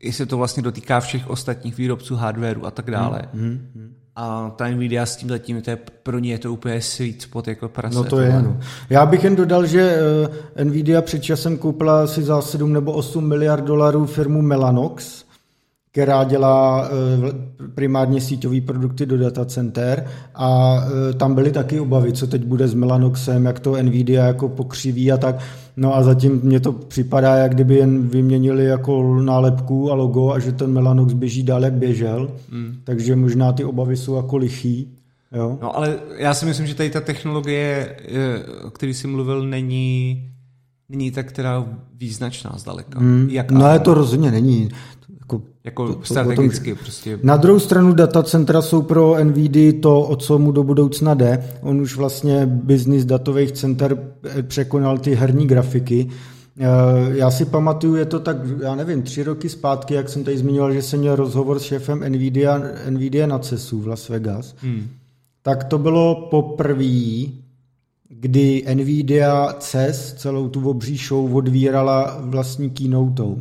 i se to vlastně dotýká všech ostatních výrobců hardwareu a tak dále. Hmm, hmm. A ta Nvidia s tím zatím, to je, pro ně je to úplně sweet spot jako prase. No to je, tohle. no. Já bych jen dodal, že eh, Nvidia před časem koupila si za 7 nebo 8 miliard dolarů firmu Mellanox, která dělá eh, primárně síťové produkty do datacenter a eh, tam byly taky obavy, co teď bude s Mellanoxem, jak to Nvidia jako pokřiví a tak. No a zatím mně to připadá, jak kdyby jen vyměnili jako nálepku a logo a že ten Mellanox běží dál, jak běžel. Mm. Takže možná ty obavy jsou jako lichý. Jo? No ale já si myslím, že tady ta technologie, eh, o který jsi mluvil, není, není tak teda význačná zdaleka. Hmm. Jak no, ale to rozhodně není. Jako, jako to- to- strategicky prostě. Na druhou stranu datacentra jsou pro NVIDIA to, o co mu do budoucna jde. On už vlastně biznis datových center překonal ty herní grafiky. Eh, Já si pamatuju, je to tak, já nevím, tři roky zpátky, jak jsem tady zmiňoval, že jsem měl rozhovor s šéfem NVIDIA, NVIDIA na CESu v Las Vegas, Hmm. tak to bylo poprvé, kdy NVIDIA CES celou tu obří show odvírala vlastní keynotou.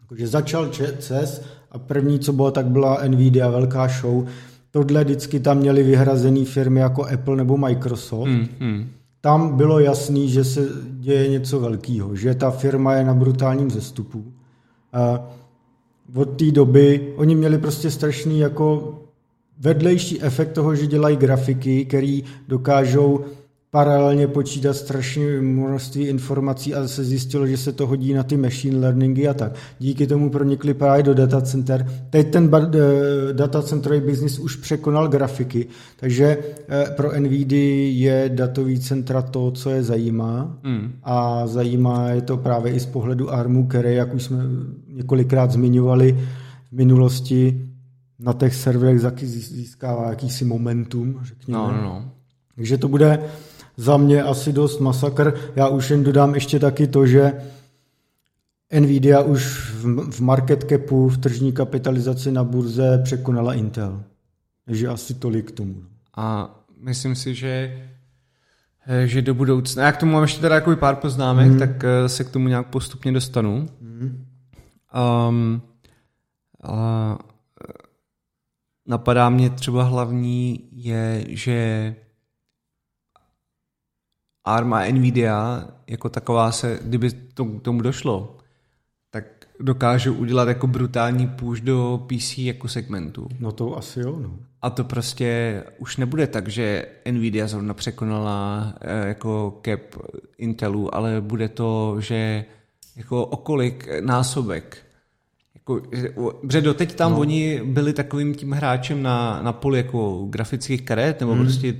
Jakože začal CES a první, co bylo, tak byla Nvidia, velká show. Tohle vždycky tam měly vyhrazené firmy jako Apple nebo Microsoft. Hmm. Hmm. Tam bylo jasný, že se děje něco velkého, že ta firma je na brutálním zestupu. A od té doby oni měli prostě strašný jako vedlejší efekt toho, že dělají grafiky, který dokážou paralelně počítat strašné množství informací a se zjistilo, že se to hodí na ty machine learningy a tak. Díky tomu pronikli právě do datacenter. Teď ten eh, datacentrový biznis už překonal grafiky, takže eh, pro NVIDIA je datový centra to, co je zajímá Hmm. a zajímá je to právě i z pohledu ARMu, který, jak už jsme několikrát zmiňovali v minulosti, na těch serverech získává jakýsi momentum, řekněme. No, no, no. Takže to bude za mě asi dost masakr. Já už jen dodám ještě taky to, že Nvidia už v market capu, v tržní kapitalizaci na burze překonala Intel. Takže asi tolik k tomu. A myslím si, že eh, že do budoucna, já k tomu mám ještě teda jako pár poznámek, hmm. tak eh, se k tomu nějak postupně dostanu. Hmm. Um, a eh, napadá mě třeba hlavní je, že ARM a Nvidia jako taková se, kdyby to, k tomu došlo, tak dokážou udělat jako brutální push do PC jako segmentu. No to asi jo, no. A to prostě už nebude tak, že Nvidia zrovna překonala eh, jako cap Intelu, ale bude to, že jako okolik násobek. Jako, protože doteď tam no. oni byli takovým tím hráčem na, na poli jako grafických karet, nebo hmm. prostě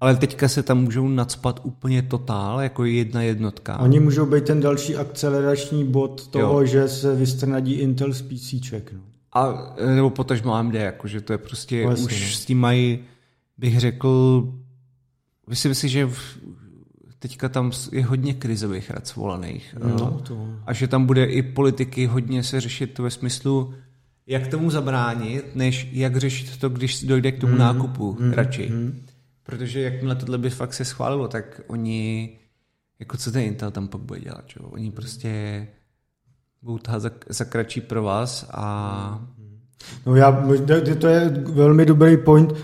ale teďka se tam můžou nadspat úplně totál, jako jedna jednotka. Oni můžou být ten další akcelerační bod toho, jo. že se vystrnadí Intel z PCček. No. A, nebo potažmo AMD, jakože to je prostě, vlastně, už no. s tím mají, bych řekl, myslím si, že v, teďka tam je hodně krizových rad svolaných. No, to... A že tam bude i politiky hodně se řešit ve smyslu, jak tomu zabránit, než jak řešit to, když dojde k tomu mm, nákupu mm, radši. Mm. Protože jakmile tohle by fakt se schválilo, tak oni, jako co ten Intel tam pak bude dělat, čo? Oni prostě budou tahat za, za kratší pro vás a... No já, to je velmi dobrý point.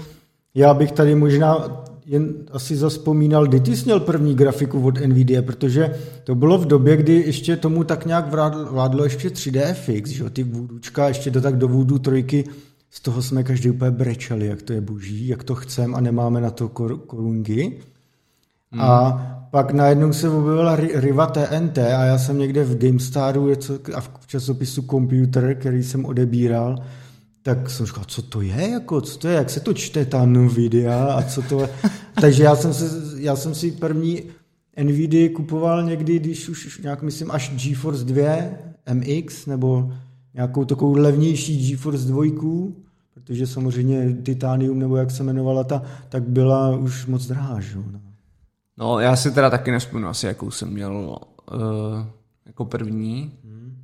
Já bych tady možná jen asi zaspomínal, kdy ty měl první grafiku od NVIDIA, protože to bylo v době, kdy ještě tomu tak nějak vládlo ještě 3D fix, že ty vůdučka, ještě to tak do vůdu trojky z toho jsme každý úplně brečeli, jak to je boží, jak to chcem a nemáme na to kor- korungy. Hmm. A pak najednou se objevila Riva TNT a já jsem někde v GameStaru a v časopisu Computer, který jsem odebíral, tak jsem říkal, co to je, jako, co to je, jak se to čte ta Nvidia a co to je. *laughs* Takže já jsem, se, já jsem si první Nvidia kupoval někdy, když už nějak myslím až GeForce 2 MX nebo nějakou takovou levnější GeForce 2 protože samozřejmě Titanium, nebo jak se jmenovala ta, tak byla už moc drahá, že? No. no já si teda taky nespomínám asi, jakou jsem měl uh, jako první. Hmm.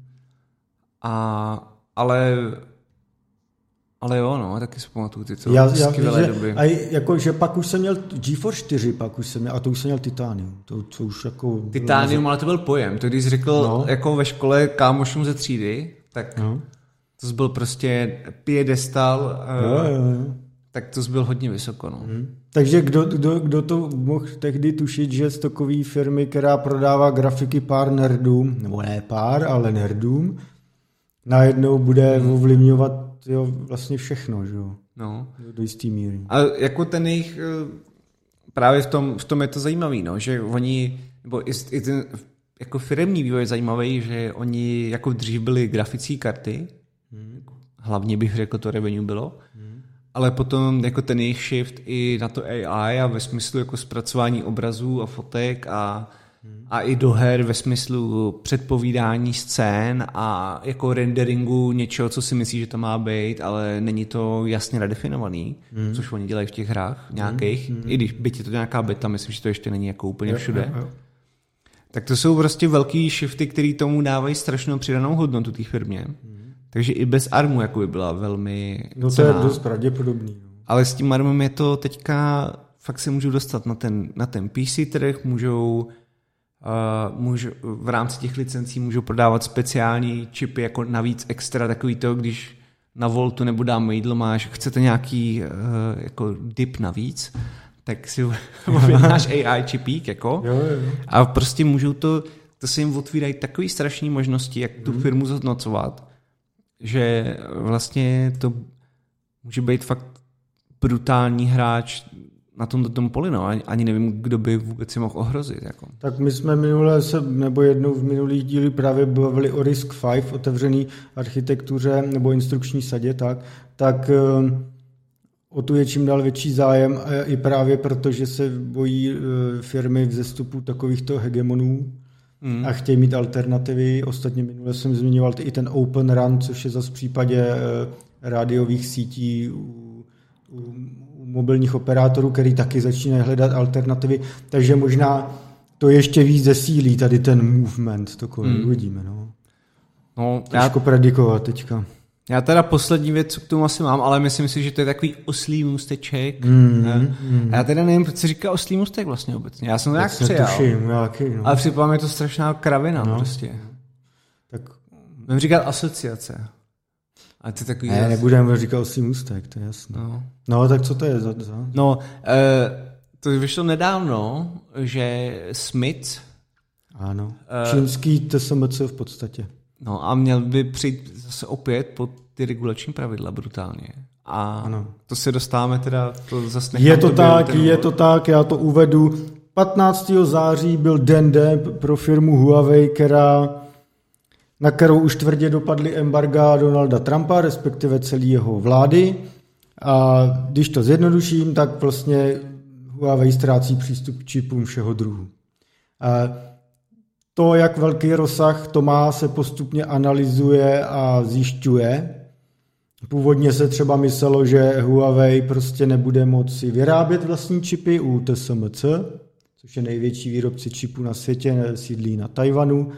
A, ale ale jo, no, taky si pamatuju ty to já, skvělé já, doby. A jako, že pak už jsem měl GeForce 4, pak už jsem měl, a to už jsem měl Titanium. To, to už jako... Titanium, ale to byl pojem. To když jsi řekl no. jako ve škole kámošům ze třídy, tak no. To byl prostě piedestal, jo, jo, jo. tak to byl hodně vysoko. No. Hmm. Takže kdo, kdo, kdo to mohl tehdy tušit, že z takové firmy, která prodává grafiky pár nerdům, nebo ne pár, ale nerdům, najednou bude hmm. ovlivňovat jo, vlastně všechno, že jo? No. Do jistý míry. A jako ten jejich, eh, právě v tom, v tom je to zajímavé, no, že oni, nebo i, i ten jako firmní vývoj je zajímavý, že oni jako dřív byly grafické karty, Hmm. Hlavně bych řekl, to revenue bylo. Hmm. Ale potom jako ten jejich shift i na to AI a ve smyslu jako zpracování obrazů a fotek a, hmm. a i do her ve smyslu předpovídání scén a jako renderingu něčeho, co si myslí, že to má být, ale není to jasně redefinovaný, hmm. což oni dělají v těch hrách nějakých, hmm. i když byť je to nějaká beta, myslím, že to ještě není jako úplně všude. Jo, jo, jo. Tak to jsou prostě velký shifty, které tomu dávají strašnou přidanou hodnotu té firmě. Hmm. Takže i bez armu jako by byla velmi No to cená. je dost pravděpodobný. No. Ale s tím armem je to teďka, fakt se můžou dostat na ten, na ten PC trh, můžou, uh, můžou v rámci těch licencí můžou prodávat speciální čipy jako navíc extra takový to, když na Voltu nebo dám jídlo máš, chcete nějaký uh, jako dip navíc, tak si *laughs* objednáš AI čipík, jako. Jo, jo. A prostě můžou to, to se jim otvírají takové strašné možnosti, jak tu hmm. firmu zhodnocovat že vlastně to může být fakt brutální hráč na tomto tom poli, no. Ani nevím, kdo by vůbec si mohl ohrozit. Jako. Tak my jsme minule se, nebo jednou v minulých dílí právě bavili o Risk 5, otevřený architektuře nebo instrukční sadě, tak, tak eh, o tu je čím dál větší zájem i právě proto, že se bojí eh, firmy vzestupu takovýchto hegemonů, mm. a chtějí mít alternativy. Ostatně minule jsem zmiňoval i ten Open Run, což je zase v případě eh, rádiových sítí u, u, u mobilních operátorů, který taky začínají hledat alternativy. Takže možná to ještě víc zesílí tady ten movement, to mm. uvidíme. No. No, Těžko já... predikovat teďka. Já teda poslední věc, co k tomu asi mám, ale myslím si, že to je takový oslý můsteček. Mm, mm. Já teda nevím, proč se říká oslý můstek vlastně obecně. Já jsem to nějak přijal. Tuším, jaký, no. Ale připadá mi to strašná kravina no. prostě. Tak Můžeme říkat asociace. A ty takový... Ne, nebudeme říkat oslý můstek, to je jasné. No. no, tak co to je za... za? No, uh, to vyšlo nedávno, že Smith... Ano, čínský TSMC v podstatě. No a měl by přijít zase opět pod ty regulační pravidla brutálně. A ano. to se dostáváme teda, to zase Je to tak, ten... je to tak, já to uvedu. 15. září byl den D pro firmu Huawei, která, na kterou už tvrdě dopadly embarga Donalda Trumpa, respektive celý jeho vlády. A když to zjednoduším, tak vlastně Huawei ztrácí přístup k čipům všeho druhu. A to, jak velký rozsah to má, se postupně analyzuje a zjišťuje. Původně se třeba myslelo, že Huawei prostě nebude moci vyrábět vlastní čipy u TSMC, což je největší výrobce čipů na světě, sídlí na Tajvanu.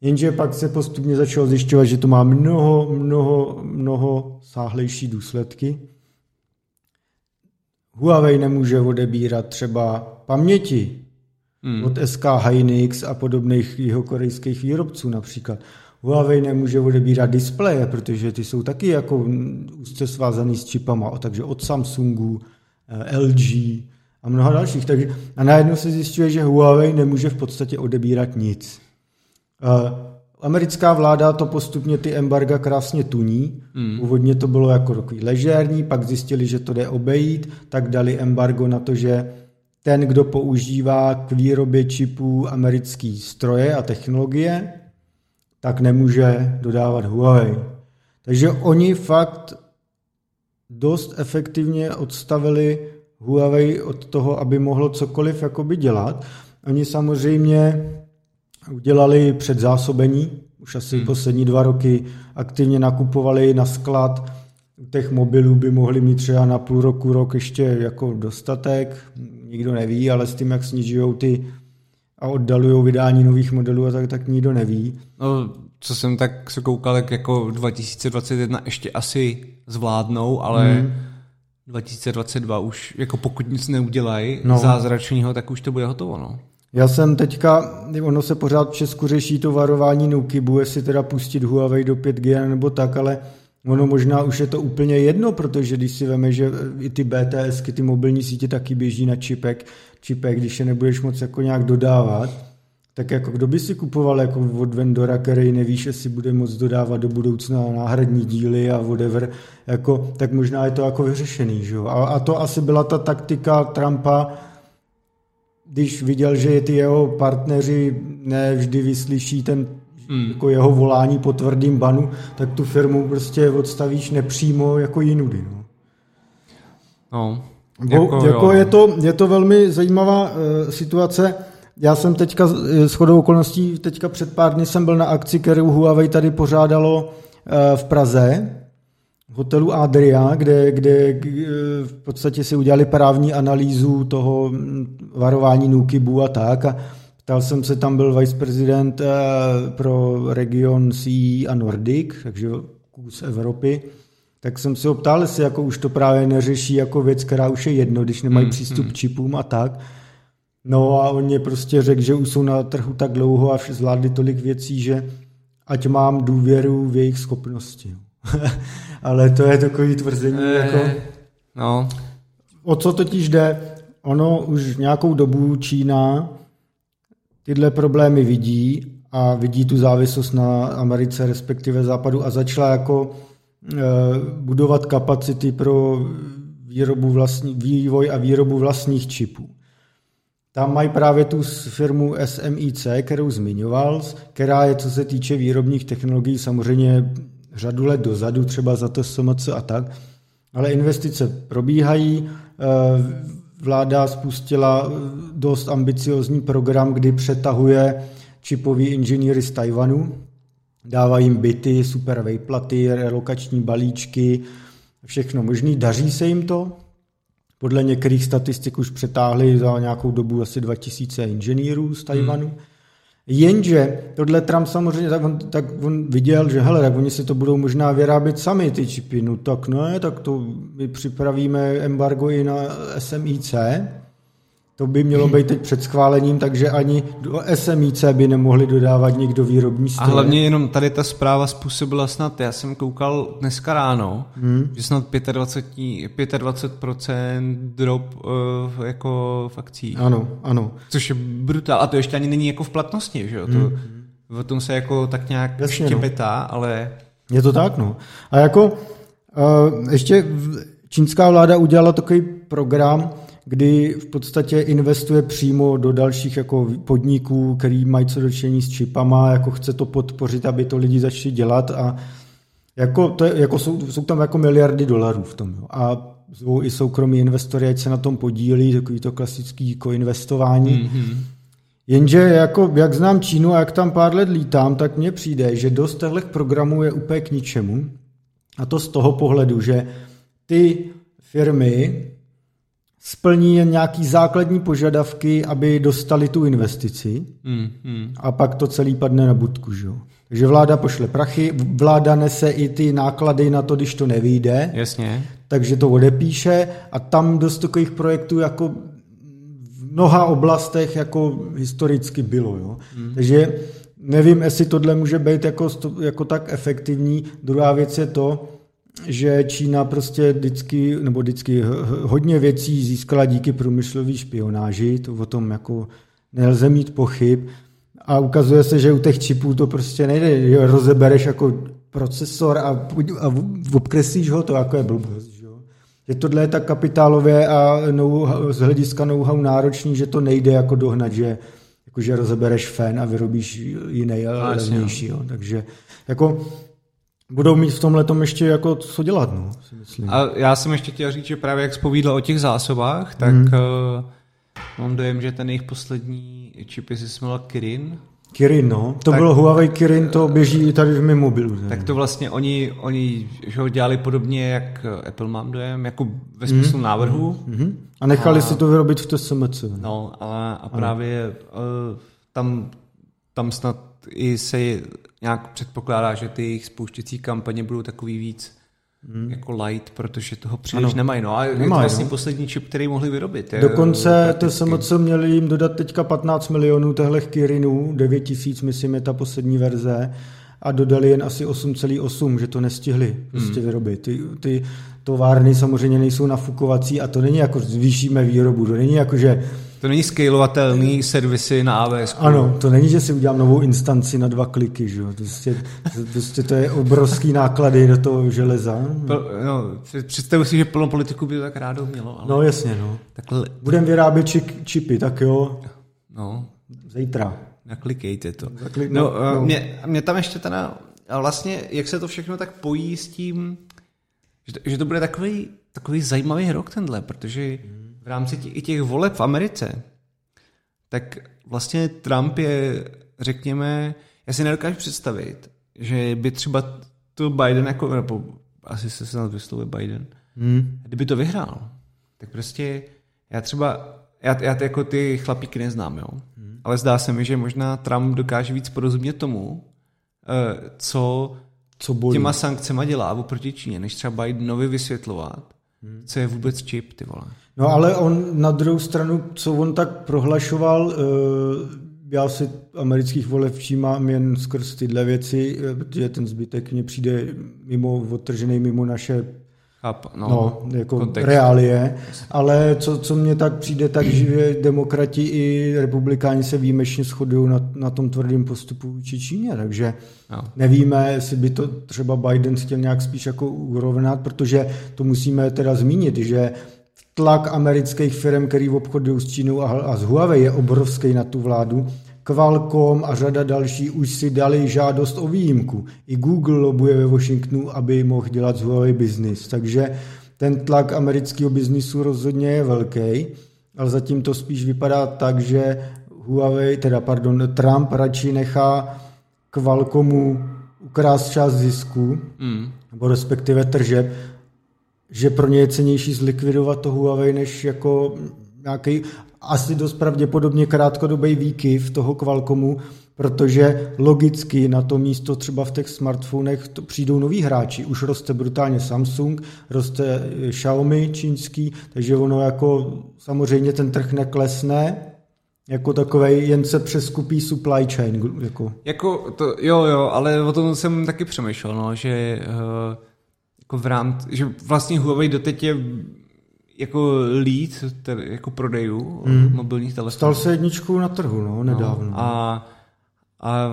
Jenže pak se postupně začalo zjišťovat, že to má mnoho, mnoho, mnoho sáhlejší důsledky. Huawei nemůže odebírat třeba paměti hmm. od SK Hynix a podobných jeho korejských výrobců například. Huawei nemůže odebírat displeje, protože ty jsou taky jako úzce svázaný s čipama, takže od Samsungu, eh, LG a mnoha dalších. Takže, a najednou se zjišťuje, že Huawei nemůže v podstatě odebírat nic. Eh, americká vláda to postupně ty embarga krásně tuní. Mm. Původně to bylo jako takový ležérní, pak zjistili, že to jde obejít, tak dali embargo na to, že ten, kdo používá k výrobě čipů americký stroje a technologie, tak nemůže dodávat Huawei. Takže oni fakt dost efektivně odstavili Huawei od toho, aby mohlo cokoliv jakoby dělat. Oni samozřejmě udělali předzásobení, už asi hmm. poslední dva roky aktivně nakupovali na sklad. Těch mobilů by mohli mít třeba na půl roku, rok ještě jako dostatek, nikdo neví, ale s tím, jak snižují ty a oddalují vydání nových modelů a tak, tak nikdo neví. No, co jsem tak se koukal, tak jako 2021 ještě asi zvládnou, ale hmm. 2022 už, jako pokud nic neudělají no. zázračního, tak už to bude hotovo, no. Já jsem teďka, ono se pořád v Česku řeší to varování Nukibu, jestli teda pustit Huawei do 5G nebo tak, ale ono možná už je to úplně jedno, protože když si veme, že i ty BTS, ty mobilní sítě taky běží na čipek, čipek, když je nebudeš moc jako nějak dodávat, tak jako kdo by si kupoval jako od vendora, který nevíš, jestli bude moc dodávat do budoucna náhradní díly a whatever, jako, tak možná je to jako vyřešený. Že? A, a to asi byla ta taktika Trumpa, když viděl, že ty jeho partneři nevždy vyslyší ten hmm. jako jeho volání po tvrdým banu, tak tu firmu prostě odstavíš nepřímo jako jinudy. No. no jako, Bo, jako je, to, je to velmi zajímavá uh, situace. Já jsem teďka s chodou okolností, teďka před pár dny jsem byl na akci, kterou Huawei tady pořádalo uh, v Praze, v hotelu Adria, kde, kde v podstatě si udělali právní analýzu toho mm, varování Nukibu a tak. A ptal jsem se, tam byl viceprezident uh, pro region CE a Nordic, takže z Evropy tak jsem se ho ptal, jestli jako už to právě neřeší jako věc, která už je jedno, když nemají mm, přístup mm. k čipům a tak. No a on mě prostě řekl, že už jsou na trhu tak dlouho a zvládli tolik věcí, že ať mám důvěru v jejich schopnosti. *laughs* Ale to je takový tvrzení e, jako... No. O co totiž jde? Ono už nějakou dobu Čína tyhle problémy vidí a vidí tu závislost na Americe, respektive Západu a začala jako Eh, budovat kapacity pro výrobu vlastní, vývoj a výrobu vlastních čipů. Tam mají právě tu firmu SMIC, kterou zmiňoval, která je, co se týče výrobních technologií, samozřejmě řadu let dozadu, třeba za to SMC a tak, ale investice probíhají. Eh, vláda spustila dost ambiciozní program, kdy přetahuje čipoví inženýry z Tajvanu, dává jim byty, super vejplaty, relokační balíčky, všechno možné. Daří se jim to. Podle některých statistik už přetáhli za nějakou dobu asi 2000 inženýrů z Tajvanu. Hmm. Jenže tohle Trump samozřejmě, tak on, tak on viděl, že hele, tak oni si to budou možná vyrábět sami ty čipy, no tak ne, tak to my připravíme embargo i na SMIC, to by mělo být teď před schválením, takže ani do SMIC by nemohli dodávat někdo výrobní stroje. A hlavně jenom tady ta zpráva způsobila snad, já jsem koukal dneska ráno, hmm. že snad 25, 25% drop uh, jako v akcích. Ano, ano. Což je brutál. A to ještě ani není jako v platnosti, že jo? To, hmm o tom se jako tak nějak Jasně, no. štěpetá, ale Je to tak, no. A jako uh, ještě čínská vláda udělala takový program, kdy v podstatě investuje přímo do dalších jako podniků, který mají co dočení s čipama, jako chce to podpořit, aby to lidi začali dělat a jako, to je, jako jsou, jsou tam jako miliardy dolarů v tom. Jo. A zvou i soukromí investory, ať se na tom podílí, takový to klasický jako investování. Mm-hmm. Jenže jako, jak znám Čínu a jak tam pár let lítám, tak mně přijde, že dost těchto programů je úplně k ničemu. A to z toho pohledu, že ty firmy splní jen nějaký základní požadavky, aby dostali tu investici hmm, hmm. a pak to celý padne na budku. Že? jo. Takže vláda pošle prachy, vláda nese i ty náklady na to, když to nevyjde, jasně. takže to odepíše a tam dost takových projektů jako v mnoha oblastech jako historicky bylo. Jo? Hmm. Takže nevím, jestli tohle může být jako, jako tak efektivní. Druhá věc je to, že Čína prostě vždycky, nebo vždycky hodně věcí získala díky průmyslové špionáži, to o tom jako nelze mít pochyb. A ukazuje se, že u těch čipů to prostě nejde, že rozebereš jako procesor a, a obkreslíš ho, to jako je blbost. Že, jo. že tohle je tak kapitálově a know, z hlediska know-how náročný, že to nejde jako dohnat, že jakože rozebereš fén a vyrobíš jiný a No, jasně, levnější. Jo. Takže jako budou mít v tomhle tom ještě jako co dělat, no, si myslím. A já jsem ještě chtěl říct, že právě jak spovídal o těch zásobách, tak hmm. uh, mám dojem, že ten jejich poslední čip, se jmenoval Kirin, Kirin, no. To Tak- bylo Huawei Kirin, to běží i tady v mém mobilu. tak to vlastně oni, oni že ho dělali podobně, jak Apple mám dojem, jako ve smyslu návrhu. Mhm. A nechali si to vyrobit v TSMC. No a, a právě uh, tam, tam snad i se nějak předpokládá, že ty jejich spouštěcí kampaně budou takový víc hmm. jako light, protože toho příliš Ano. nemají. No a je to Nemají, vlastně no. poslední čip, který mohli vyrobit. je, Dokonce prakticky. TSMC měli jim dodat teďka 15 milionů těchto Kirinů, 9 tisíc, myslím, je ta poslední verze, a dodali jen asi 8,8, že to nestihli prostě Hmm. vyrobit. Ty, ty továrny samozřejmě nejsou nafukovací a to není jako zvýšíme výrobu, to není jako, že To není scalovatelný servisy na AWS. ano, to není, že si udělám novou instanci na dva kliky, že jo, prostě, prostě to je obrovský náklady do toho železa. Pl- No, představuji si, že plno politiků by to tak rádo mělo, ale No jasně, no. takhle, Budeme vyrábět čip, čipy, tak jo, no, zítra. naklikejte to. Zaklik- No, no, no. Mě, mě tam ještě teda, a vlastně, jak se to všechno tak pojí s tím, že, to- že to bude takový, takový zajímavý rok tenhle, protože v rámci těch, i těch voleb v Americe, tak vlastně Trump je, řekněme, já si nedokážu představit, že by třeba to Biden jako, nebo asi se snad vyslovuje Biden, Hmm. kdyby to vyhrál, tak prostě já třeba, já, já ty jako ty chlapíky neznám, jo, hmm. ale zdá se mi, že možná Trump dokáže víc porozumět tomu, eh, co Co bolí. těma sankcema dělá oproti Číně, než třeba Bidenovi vysvětlovat, hmm. co je vůbec čip, ty vole. No ale on na druhou stranu, co on tak prohlašoval, eh, já si amerických voleb všímám jen skrz tyhle věci, eh, protože ten zbytek mně přijde mimo, odtržený mimo naše no, no, jako kontext. reálie, ale co, co mně tak přijde, tak že demokrati i republikáni se výjimečně shodují na, na tom tvrdém postupu vůči Číně, takže No. nevíme, jestli by to třeba Biden chtěl nějak spíš jako urovnat, protože to musíme teda zmínit, že tlak amerických firm, který obchodují s Čínou a, s Huawei je obrovský na tu vládu. Qualcomm a řada další už si dali žádost o výjimku. I Google lobuje ve Washingtonu, aby mohl dělat z Huawei business. Takže ten tlak amerického biznisu rozhodně je velký, ale zatím to spíš vypadá tak, že Huawei, teda pardon, Trump radši nechá Qualcommu ukrást část zisku, Mm. nebo respektive tržeb, že pro ně je cenější zlikvidovat to Huawei, než jako nějaký asi dost pravděpodobně krátkodobý výkyv toho Qualcommu, protože logicky na to místo třeba v těch smartfonech to přijdou noví hráči. Už roste brutálně Samsung, roste eh, Xiaomi čínský, takže ono jako samozřejmě ten trh neklesne, jako takovej, jen se přeskupí supply chain. Jako. Jako to, jo, jo, ale o tom jsem taky přemýšlel, no, že uh, jako v rámci, že vlastně Huawei doteď je jako lead te, jako prodejů mm. mobilních telefonů. Stal se jedničkou na trhu, no, nedávno. No, a, A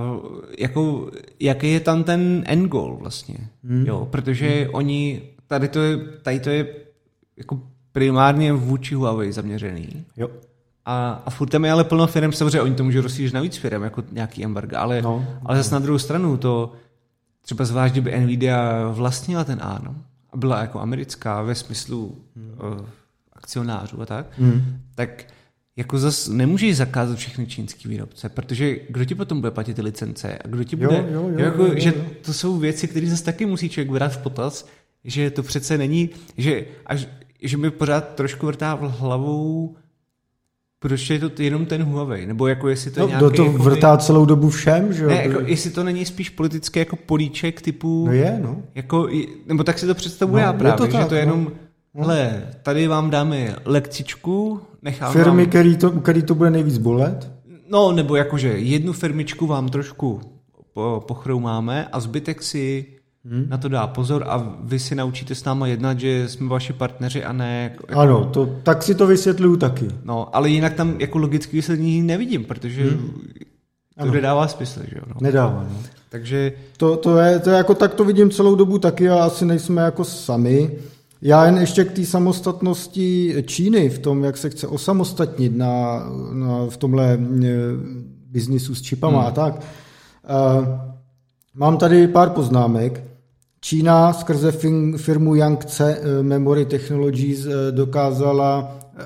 jako, jaký je tam ten end goal vlastně, hmm. jo, protože hmm. oni, tady to je, tady to je jako primárně vůči Huawei zaměřený. Jo. A, a furt tam je ale plno firm, samozřejmě oni to můžou rozšířit na víc firm, jako nějaký embargo, ale, no, ale zase na druhou stranu to, třeba zvlášť, kdyby Nvidia vlastnila ten ANO a byla jako americká ve smyslu hmm. uh, akcionářů a tak, hmm. tak jako zas nemůžeš zakázat všechny čínský výrobce, protože kdo ti potom bude platit ty licence a kdo ti bude, jo, jo, jo, jako, jo, jo, že to jsou věci, které zase taky musí člověk brát v potaz, že to přece není, že až, že mi pořád trošku vrtá v hlavou proč je to jenom ten Huawei? Nebo jako jestli to no, je nějaký... to jako vrtá by... celou dobu všem, že jo? Ne, jako, jestli to není spíš politický jako políček typu... No je, no. Jako, nebo tak si to představuji no, já právě, to tak, že to je no. jenom... No. Hle, tady vám dáme lekcičku, nechám Firmy, vám... který, to, který to bude nejvíc bolet? No, nebo jakože jednu firmičku vám trošku po, pochroumáme a zbytek si hmm. na to dá pozor a vy si naučíte s náma jednat, že jsme vaši partneři a ne... Jako, ano, to, tak si to vysvětluju taky. No, ale jinak tam jako logický vysvětlení nevidím, protože hmm. to ano. nedává smysl, že jo? No. Nedává, no. Takže... To, to, je, to je jako tak to vidím celou dobu taky a asi nejsme jako sami. Já jen ještě k té samostatnosti Číny v tom, jak se chce osamostatnit na, na, v tomhle e, biznisu s čipama hmm. a tak. Uh, mám tady pár poznámek. Čína skrze firmu Yangtze eh, Memory Technologies eh, dokázala eh,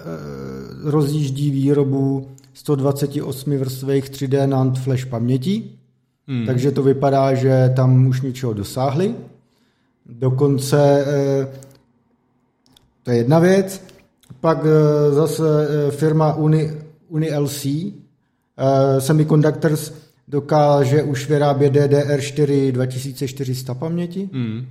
rozjíždí výrobu 128 vrstvých 3D NAND flash paměti, hmm. takže to vypadá, že tam už ničeho dosáhli. Dokonce to je jedna věc. Pak zase firma Uni, UniLC Semiconductors dokáže už vyrábět DDR4 2400 paměti mm.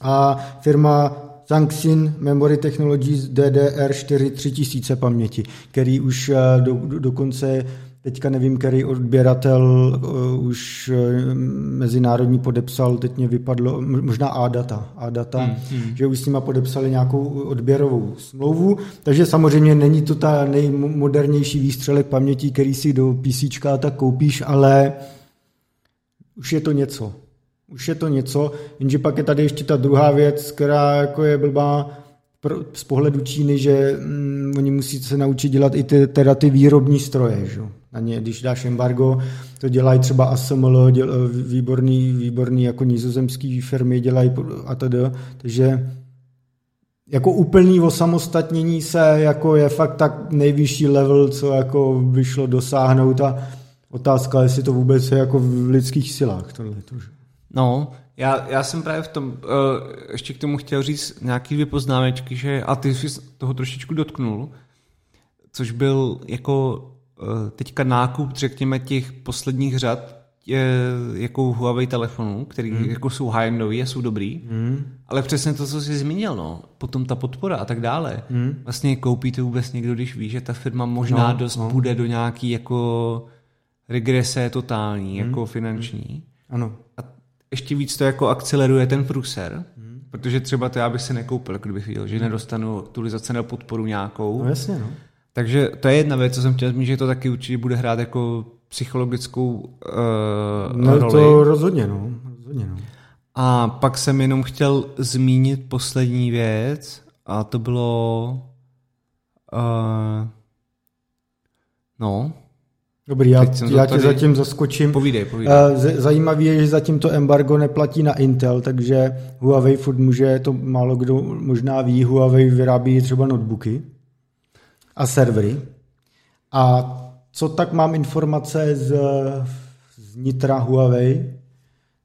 a firma Zangxin Memory Technologies DDR4 3000 paměti, který už eh, do, do, dokonce teďka nevím, který odběratel uh, už uh, mezinárodní podepsal, teď mě vypadlo, možná A-data, A-data hmm, hmm. že už s nima podepsali nějakou odběrovou smlouvu, takže samozřejmě není to ta nejmodernější výstřelek paměti, který si do PC tak koupíš, ale už je to něco. Už je to něco, jenže pak je tady ještě ta druhá věc, která jako je blbá, pro, z pohledu Číny, že mm, oni musí se naučit dělat i ty, teda ty výrobní stroje. Že? Na ně, když dáš embargo, to dělají třeba ASML, děl, výborný, výborný jako nizozemský firmy dělají a tedy. Takže jako úplný osamostatnění se jako je fakt tak nejvyšší level, co jako vyšlo dosáhnout a otázka, jestli to vůbec je jako v lidských silách. Tohle? No, já, já jsem právě v tom, uh, ještě k tomu chtěl říct nějaký dvě poznámečky, že, a ty jsi toho trošičku dotknul, což byl jako uh, teďka nákup, řekněme, těch posledních řad je, jako Huawei telefonů, který hmm. jako jsou high-endový a jsou dobrý, hmm. ale přesně to, co jsi zmínil, no, potom ta podpora a tak dále. Hmm. Vlastně koupí to vůbec někdo, když ví, že ta firma možná no, dost no. půjde do nějaký jako regrese totální, hmm. jako finanční. Hmm. Ano. A ještě víc to jako akceleruje ten průser, hmm. protože třeba to já bych se nekoupil, kdybych viděl, že nedostanu aktualizace na podporu nějakou. No jasně, no. Takže to je jedna věc, co jsem chtěl zmínit, že to taky určitě bude hrát jako psychologickou uh, no, roli. to rozhodně, no. rozhodně, no. A pak jsem jenom chtěl zmínit poslední věc a to bylo uh, no, Dobrý, já, já tě tady... zatím zaskočím. Povídej, povídej. Eh, zajímavé je, že zatím to embargo neplatí na Intel, takže Huawei furt může, to málo kdo možná ví, Huawei vyrábí třeba notebooky a servery. A co tak mám informace z, z nitra Huawei,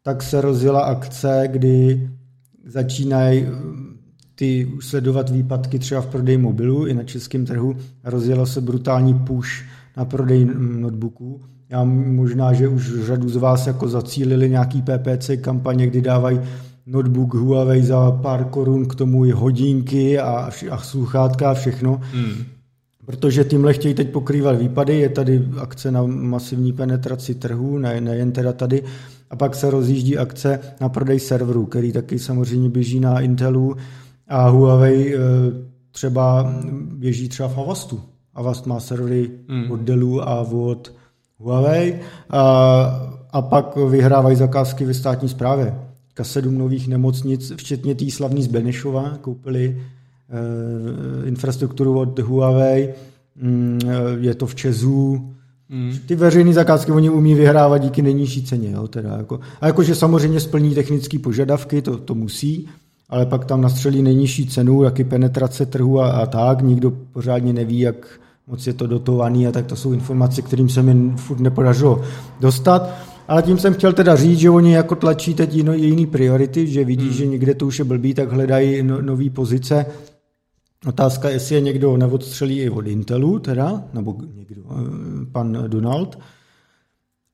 tak se rozjela akce, kdy začínají ty sledovat výpadky třeba v prodeji mobilů i na českém trhu. Rozjela se brutální push na prodej notebooků. Já možná, že už řadu z vás jako zacílili nějaký PPC kampaně, kdy dávají notebook Huawei za pár korun, k tomu i hodinky a, a sluchátka a všechno. Hmm. Protože tímhle chtějí teď pokrývat výpady, je tady akce na masivní penetraci trhu, ne, nejen teda tady, a pak se rozjíždí akce na prodej serverů, který taky samozřejmě běží na Intelu a Huawei eh, třeba běží třeba v Avastu. Avast má servery mm. od Dellu a od Huawei. A, a pak vyhrávají zakázky ve státní správě. Teďka sedm nových nemocnic, včetně té slavný z Benešova, koupili e, infrastrukturu od Huawei, mm, je to v Čezu, Mm. Ty veřejné zakázky oni umí vyhrávat díky nejnižší ceně. Jo, teda jako, a jakože samozřejmě splní technické požadavky, to, to musí, ale pak tam nastřelí nejnižší cenu, jaký penetrace trhu a, a tak, nikdo pořádně neví, jak moc je to dotovaný a tak to jsou informace, kterým se mi furt nepodařilo dostat. Ale tím jsem chtěl teda říct, že oni jako tlačí teď jiný, jiný priority, že vidí, hmm. že někde to už je blbý, tak hledají no, nové pozice. Otázka, jestli je někdo neodstřelí i od Intelu, teda, nebo někdo, eh, pan Donald.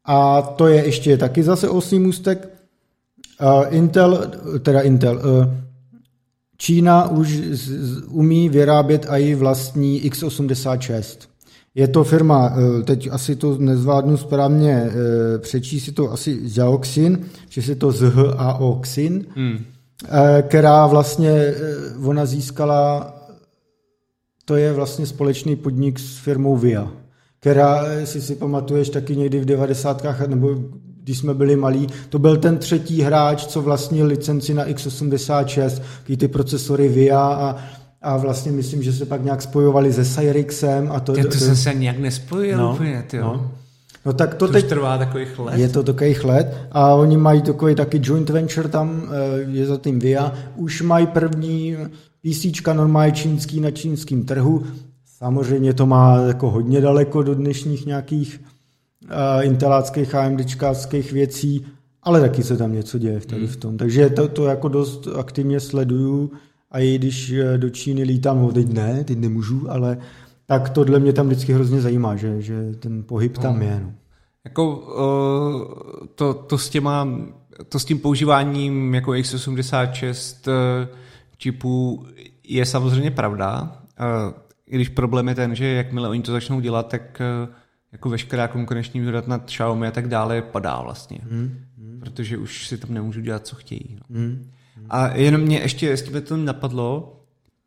A to je ještě taky zase osmý můstek. Intel, teda Intel, eh, Čína už umí vyrábět i vlastní x86. Je to firma, eh, teď asi to nezvládnu správně eh, přečíst, si to asi Xiaoxin, že si to Xin, hmm. Eh, která vlastně, ona získala, to je vlastně společný podnik s firmou VIA, která, jestli si pamatuješ, taky někdy v 90. nebo když jsme byli malí, to byl ten třetí hráč, co vlastnil licenci na x86, ty procesory VIA a a vlastně myslím, že se pak nějak spojovali se Cyrixem. A to, to, to, to jsem se nějak nespojil no, úplně, tyjo. No. No tak to, to teď trvá takových let. Je to takových let a oni mají takový taky joint venture tam, eh, je za tím VIA. Už mají první PC normálně čínský na čínském trhu. Samozřejmě to má jako hodně daleko do dnešních nějakých inteláckých a AMDčkářských věcí, ale taky se tam něco děje tady v tom. Takže to, to jako dost aktivně sleduju a i když eh, do Číny lítám, no teď ne, teď nemůžu, ale tak tohle mě tam vždycky hrozně zajímá, že, že ten pohyb tam no. je. No. Jako uh, to, to s těma, to s tím používáním jako x86 uh, čipů je samozřejmě pravda, uh, i když problém je ten, že jakmile oni to začnou dělat, tak uh, jako veškerá konkurenční výhoda nad Xiaomi a tak dále padá vlastně. Hmm. Hmm. Protože už si tam nemůžu dělat, co chtějí. No. Hmm. A jenom mě ještě s tím to napadlo,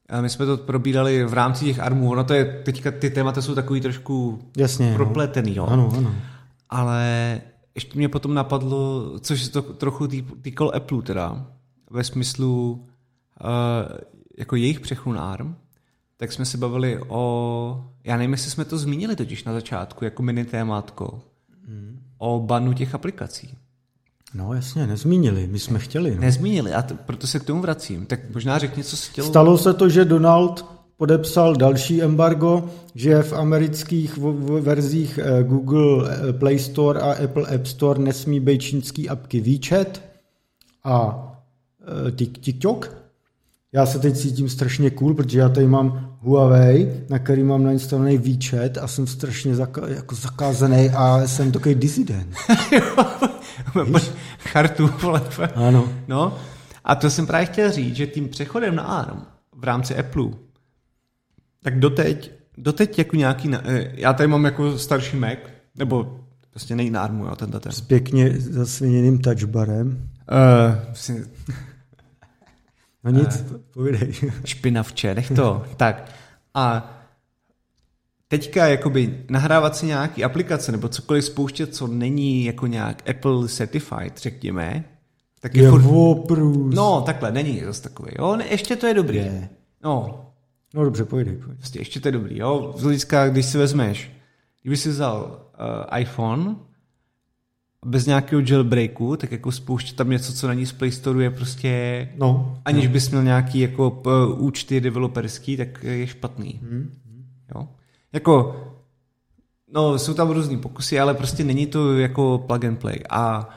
a my jsme to probírali v rámci těch armů, ono to je, teďka ty témata jsou takový trošku Jasně, propletený, jo. Ano, ano. Ale ještě mě potom napadlo, což se to trochu týkalo Apple teda, ve smyslu uh, jako jejich přechod na ARM, tak jsme se bavili o, já nevím, jestli jsme to zmínili totiž na začátku, jako mini témátko, hmm. o banu těch aplikací. No jasně, nezmínili, my jsme chtěli. No. Nezmínili a t- proto se k tomu vracím. Tak možná řekni, co se chtělo. Stalo se to, že Donald podepsal další embargo, že v amerických verzích eh, Google eh, Play Store a Apple App Store nesmí být čínský apky WeChat a eh, TikTok. Já se teď cítím strašně cool, protože já tady mám Huawei, na který mám nainstalovaný WeChat a jsem strašně zaka- jako zakázaný a jsem takový disident. *laughs* Chartu, vole. Ano. No, a to jsem právě chtěl říct, že tím přechodem na ARM v rámci Apple, tak doteď, doteď jako nějaký, eh, já tady mám jako starší Mac, nebo prostě nej na ARMu, jo, tenhle ten. S pěkně zasviněným touchbarem. Uh, no nic, uh, povídej. *laughs* Špinavče, nech to. tak. A teďka jakoby nahrávat si nějaký aplikace nebo cokoliv spouštět, co není jako nějak Apple certified, řekněme, tak je, je furt... Voprus. No, takhle, není zase takový. Jo, ne, ještě to je dobrý. Je. No. No dobře, pojď. Prostě ještě to je dobrý, jo. Z hlediska, když si vezmeš, kdyby si vzal uh, iPhone bez nějakého jailbreaku, tak jako spouštět tam něco, co není z Play Store je prostě, no, aniž no. bys měl nějaký jako uh, účty developerský, tak je špatný. Hmm. Jo. Jako, no, jsou tam různý pokusy, ale prostě není to jako plug and play. A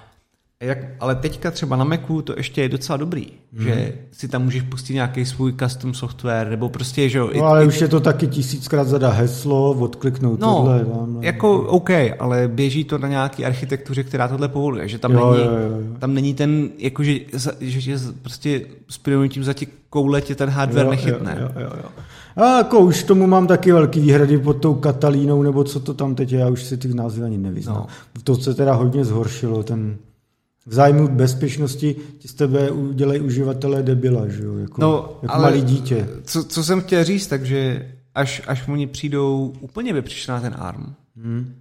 jak, ale teďka třeba na Macu to ještě je docela dobrý, hmm. že si tam můžeš pustit nějaký svůj custom software, nebo prostě, že jo. No ale i, už je to taky tisíckrát zada heslo, odkliknout no, tohle. Tamhle. jako OK, ale běží to na nějaký architektuře, která tohle povoluje, že tam, jo, není, jo, jo. tam není ten, jakože, že, že prostě s tím za ti koule tě ten hardware jo, nechytne. Jo, jo, jo. A jako už tomu mám taky velký výhrady pod tou Katalínou, nebo co to tam teď je, já už si ty názvy ani nevyznám. No. To se teda hodně zhoršilo, ten v zájmu bezpečnosti ti z tebe udělají uživatelé debila, že jo? Jako, no, jako malý dítě. Co, co jsem chtěl říct, takže až, až oni přijdou úplně vypřišná ten ARM, hmm.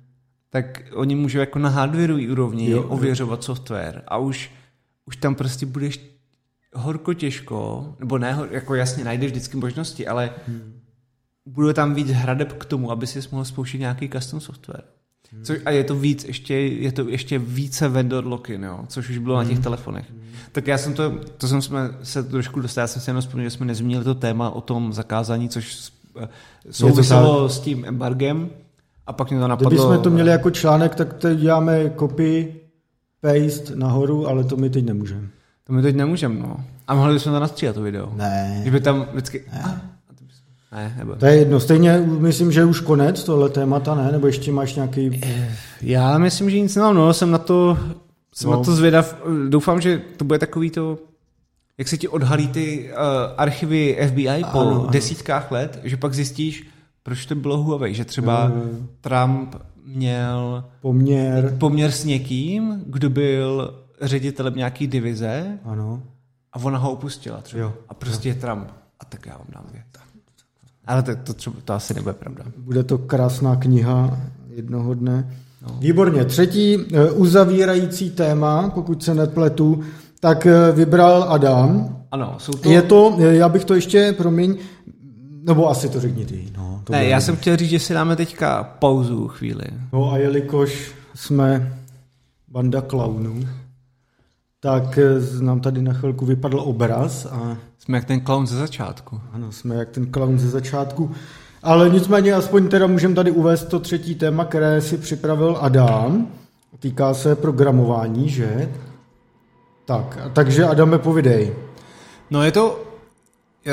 tak oni můžou jako na hardwareu úrovni Jo, jo, jo. ověřovat software a už, už tam prostě budeš horko těžko, nebo ne, jako jasně najdeš vždycky možnosti, ale hmm. bude tam víc hradeb k tomu, aby si mohl spouštět nějaký custom software. Což, a je to víc, ještě, je to ještě více vendor lock-in, jo, což už bylo hmm. na těch telefonech. Hmm. Tak já jsem to, to jsem jsme se trošku dostal, já jsem si jenom vzpomněl, že jsme nezmínili to téma o tom zakázání, což eh, souviselo s tím embargem a pak mě to napadlo. Kdybychom to měli jako článek, tak teď děláme copy, paste nahoru, ale to my teď nemůžeme. To my teď nemůžeme, no. A mohli bychom to nastříhat, to video. Ne. Že by tam vždycky... Ne, a, a ty bys- ne nebo... To je jedno. Stejně myslím, že už konec tohle témata, ne? Nebo ještě máš nějaký... Já myslím, že nic nemám, no, jsem na to, jsem No. na to zvědav. Doufám, že to bude takový to, jak se ti odhalí ty uh, archivy FBI po Ano, ano. desítkách let, že pak zjistíš, proč to bylo Huawei, že třeba Jo, jo. Trump měl Poměr. poměr s někým, kdo byl ředitelem nějaký divize Ano. a ona ho opustila třeba. Jo. A prostě je Trump. A tak já vám dám věc. Ale to, to, třeba, to asi nebude pravda. Bude to krásná kniha jednoho dne. No. Výborně. Třetí eh, uzavírající téma, pokud se nepletu, tak eh, vybral Adam. Ano, jsou to... Je to, eh, já bych to ještě, promiň, nebo asi to řekni ty. No, to Ne, já jsem chtěl říct, že si dáme teďka pauzu chvíli. No a jelikož jsme banda klaunů, tak eh, nám tady na chvilku vypadl obraz a Jsme jak ten clown ze začátku. ano, jsme jak ten klaun ze začátku. Ale nicméně aspoň teda můžeme tady uvést to třetí téma, které si připravil Adam. Týká se programování, že? Tak, takže Adame, povidej. No je to, eh,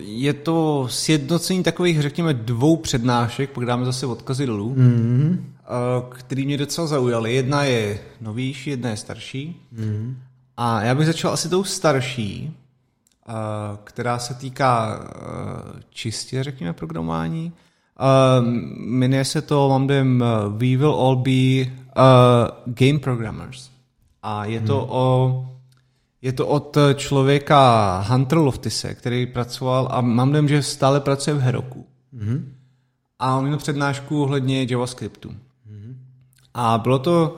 je to sjednocení takových, řekněme, dvou přednášek, pak dáme zase odkazy dolů, Mm-hmm. Eh, který mě docela zaujaly. Jedna je novější, jedna je starší. Mm-hmm. A já bych začal asi tou starší, eh, která se týká eh, čistě, řekněme, programování. Jmenuje se to, mám dojem, We will all be game programmers. A je to o je to od člověka Hunter Loftise, který pracoval a mám dojem, že stále pracuje v Heroku. Mm-hmm. A on měl přednášku ohledně JavaScriptu. A bylo to,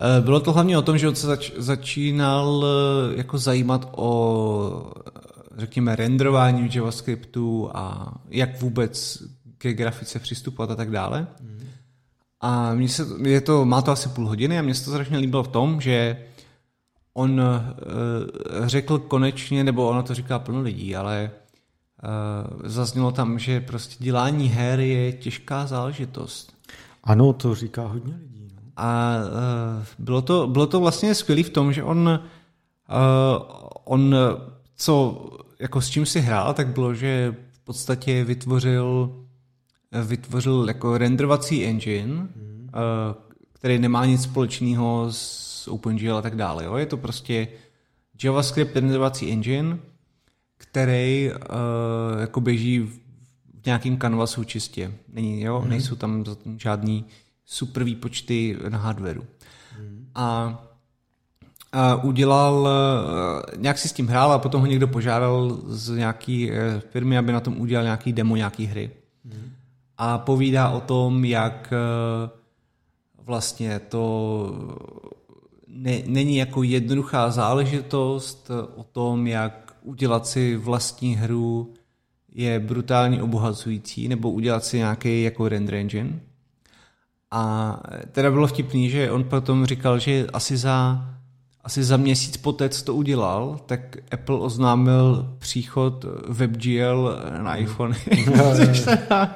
eh, bylo to hlavně o tom, že on se zač, začínal eh, jako zajímat o, eh, řekněme, renderování JavaScriptu a jak vůbec ke grafice přistupovat a tak dále. A mně se, je to, má to asi půl hodiny a mně se to strašně líbilo v tom, že on uh, řekl konečně, nebo ono to říká plno lidí, ale uh, zaznělo tam, že prostě dělání her je těžká záležitost. Ano, to říká hodně lidí. No. A uh, bylo, to, bylo to vlastně skvělé v tom, že on, uh, on co, jako s čím si hrál, tak bylo, že v podstatě vytvořil, vytvořil jako renderovací engine, uh, který nemá nic společného s OpenGL a tak dále. Jo? Je to prostě JavaScript renderovací engine, který uh, jako běží nějakým canvasu čistě. Není, jo? Mm. Nejsou tam žádný super výpočty na hardwareu. Mm. A, a udělal, eh, nějak si s tím hrál a potom ho někdo požádal z nějaký eh, firmy, aby na tom udělal nějaký demo, nějaký hry. Mm. A povídá o tom, jak eh, vlastně to ne, není jako jednoduchá záležitost o tom, jak udělat si vlastní hru je brutálně obohacující, nebo udělat si nějaký jako render engine. A teda bylo vtipný, že on potom říkal, že asi za, asi za měsíc poté, co to udělal, tak Apple oznámil příchod WebGL na iPhone. *laughs* *laughs* Což teda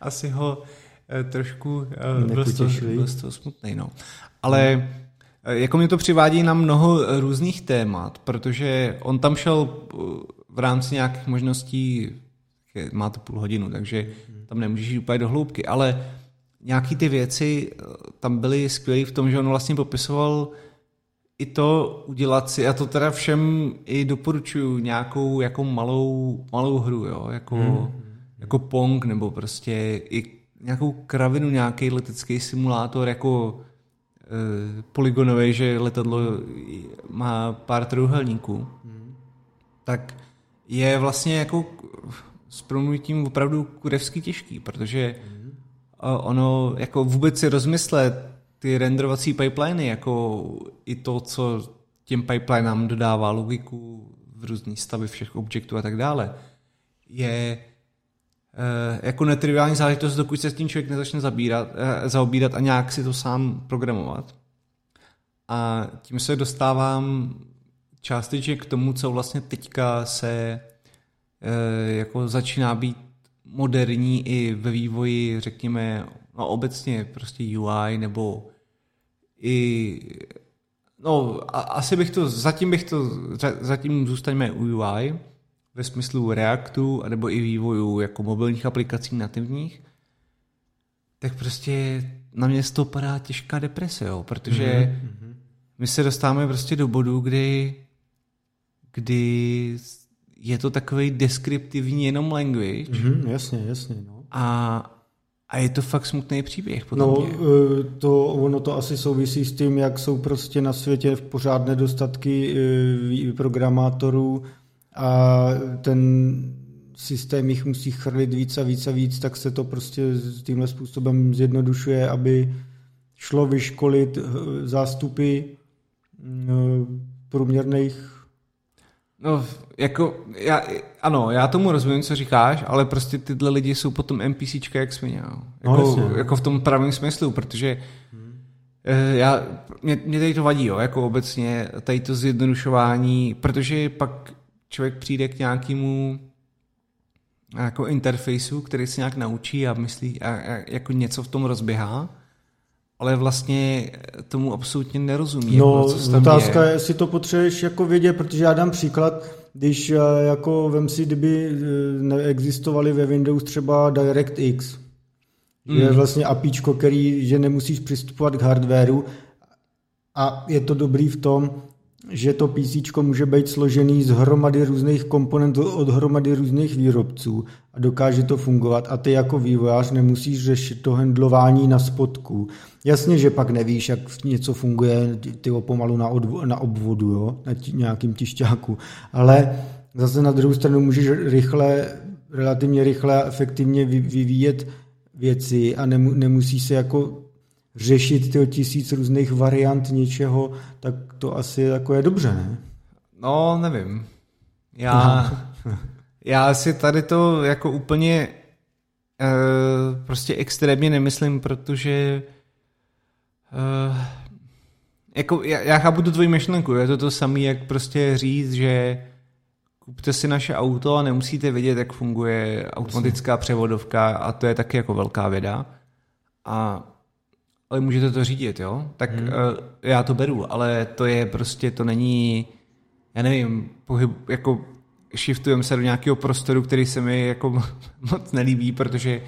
asi ho eh, trošku eh, byl z toho, Nepotěšili. byl z toho smutný. No. Ale eh, jako mě to přivádí na mnoho různých témat, protože on tam šel eh, v rámci nějakých možností, má to půl hodinu, takže tam nemůžeš jít úplně do hloubky, ale nějaký ty věci eh, tam byly skvělé v tom, že on vlastně popisoval i to udělat si, a to teda všem i doporučuju, nějakou jako malou, malou hru, jo, jako, hmm. jako Pong, nebo prostě i nějakou kravinu, nějaký letecký simulátor, jako e, polygonový, že letadlo má pár trojuhelníků, hmm. tak je vlastně jako s promluvitím opravdu kurevsky těžký, protože ono jako vůbec si rozmyslet ty renderovací pipeliny, jako i to, co těm pipelinám dodává logiku v různý stavy všech objektů a tak dále, je e, jako netriviální záležitost, dokud se s tím člověk nezačne zabírat, e, zaobírat a nějak si to sám programovat. A tím se dostávám částečně k tomu, co vlastně teďka se jako začíná být moderní i ve vývoji, řekněme, no obecně prostě UI nebo i no a, asi bych to, zatím bych to, zatím zůstaňme u UI ve smyslu Reactu nebo i vývoju jako mobilních aplikací nativních, tak prostě na mě z toho padá těžká deprese, jo, protože mm-hmm. my se dostáváme prostě do bodu, kdy kdy je to takový deskriptivní jenom language. Mm-hmm, jasně, jasně. No. A, a je to fakt smutný příběh. Potom no, mě. Eh, to, ono to asi souvisí s tím, jak jsou prostě na světě v pořád nedostatky eh, programátorů a ten systém jich musí chrlit víc a víc a víc, tak se to prostě tímhle způsobem zjednodušuje, aby šlo vyškolit eh, zástupy průměrných No, jako, já, ano, já tomu rozumím, co říkáš, ale prostě tyhle lidi jsou potom NPCčka jak svině, no. Jako, no, jako v tom pravém smyslu, protože hmm. já, mě, mě tady to vadí, jo, jako obecně tady to zjednodušování, protože pak člověk přijde k nějakému jako interfejsu, který se nějak naučí a myslí, a, a jako něco v tom rozběhá ale vlastně tomu absolutně nerozumí. No, jako, otázka je, jestli to potřebuješ jako vědět, protože já dám příklad, když eh, jako vem si, kdyby eh, neexistovaly ve Windows třeba DirectX, mm. je vlastně APIčko, který, že nemusíš přistupovat k hardwareu a je to dobrý v tom, že to PC může být složený z hromady různých komponentů od hromady různých výrobců a dokáže to fungovat a ty jako vývojář nemusíš řešit to handlování na spodku. Jasně, že pak nevíš, jak něco funguje ty pomalu na, odvo- na obvodu, jo? na tí, nějakým tišťáku, ale zase na druhou stranu můžeš rychle, relativně rychle a efektivně vyvíjet věci a nemusí se jako řešit ty tisíc různých variant něčeho, tak to asi jako je dobře, ne? No, nevím. Já, *laughs* já si tady to jako úplně uh, prostě extrémně nemyslím, protože uh, jako já, já chápu tu tvoji myšlenku, je to to samé, jak prostě říct, že kupte si naše auto a nemusíte vědět, jak funguje automatická převodovka a to je taky jako velká věda. A ale můžete to řídit, jo? Tak hmm. uh, já to beru, ale to je prostě, to není, já nevím, pohyb, jako shiftujeme se do nějakého prostoru, který se mi jako *laughs* moc nelíbí, protože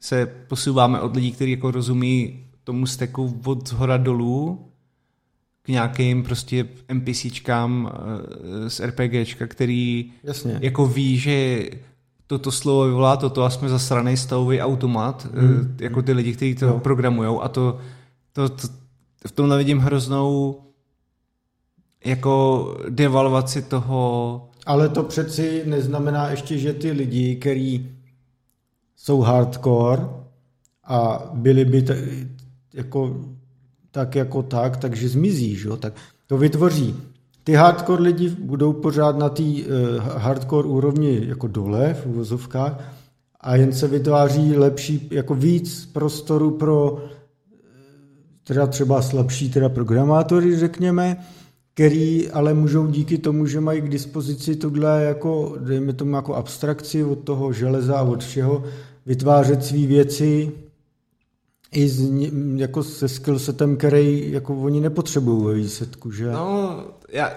se posouváme od lidí, kteří jako rozumí tomu steku od hora dolů k nějakým prostě NPCčkám uh, z RPGčka, který Jasně. jako ví, že toto slovo vyvolá toto a jsme zasraný stavový automat, mm. jako ty lidi, kteří to no. programujou a to, to, to, v tomhle vidím hroznou jako devalvaci toho... Ale to přeci neznamená ještě, že ty lidi, kteří jsou hardcore a byli by t- jako tak jako tak, takže zmizí, že? tak to vytvoří ty hardcore lidi budou pořád na té uh, hardcore úrovni jako dole v uvozovkách a jen se vytváří lepší, jako víc prostoru pro eh, teda třeba slabší teda programátory, řekněme, který ale můžou díky tomu, že mají k dispozici tohle jako, dejme tomu jako abstrakci od toho železa a od všeho, vytvářet své věci i z, jako se skillsetem, který jako oni nepotřebují ve výsledku, že? No, já,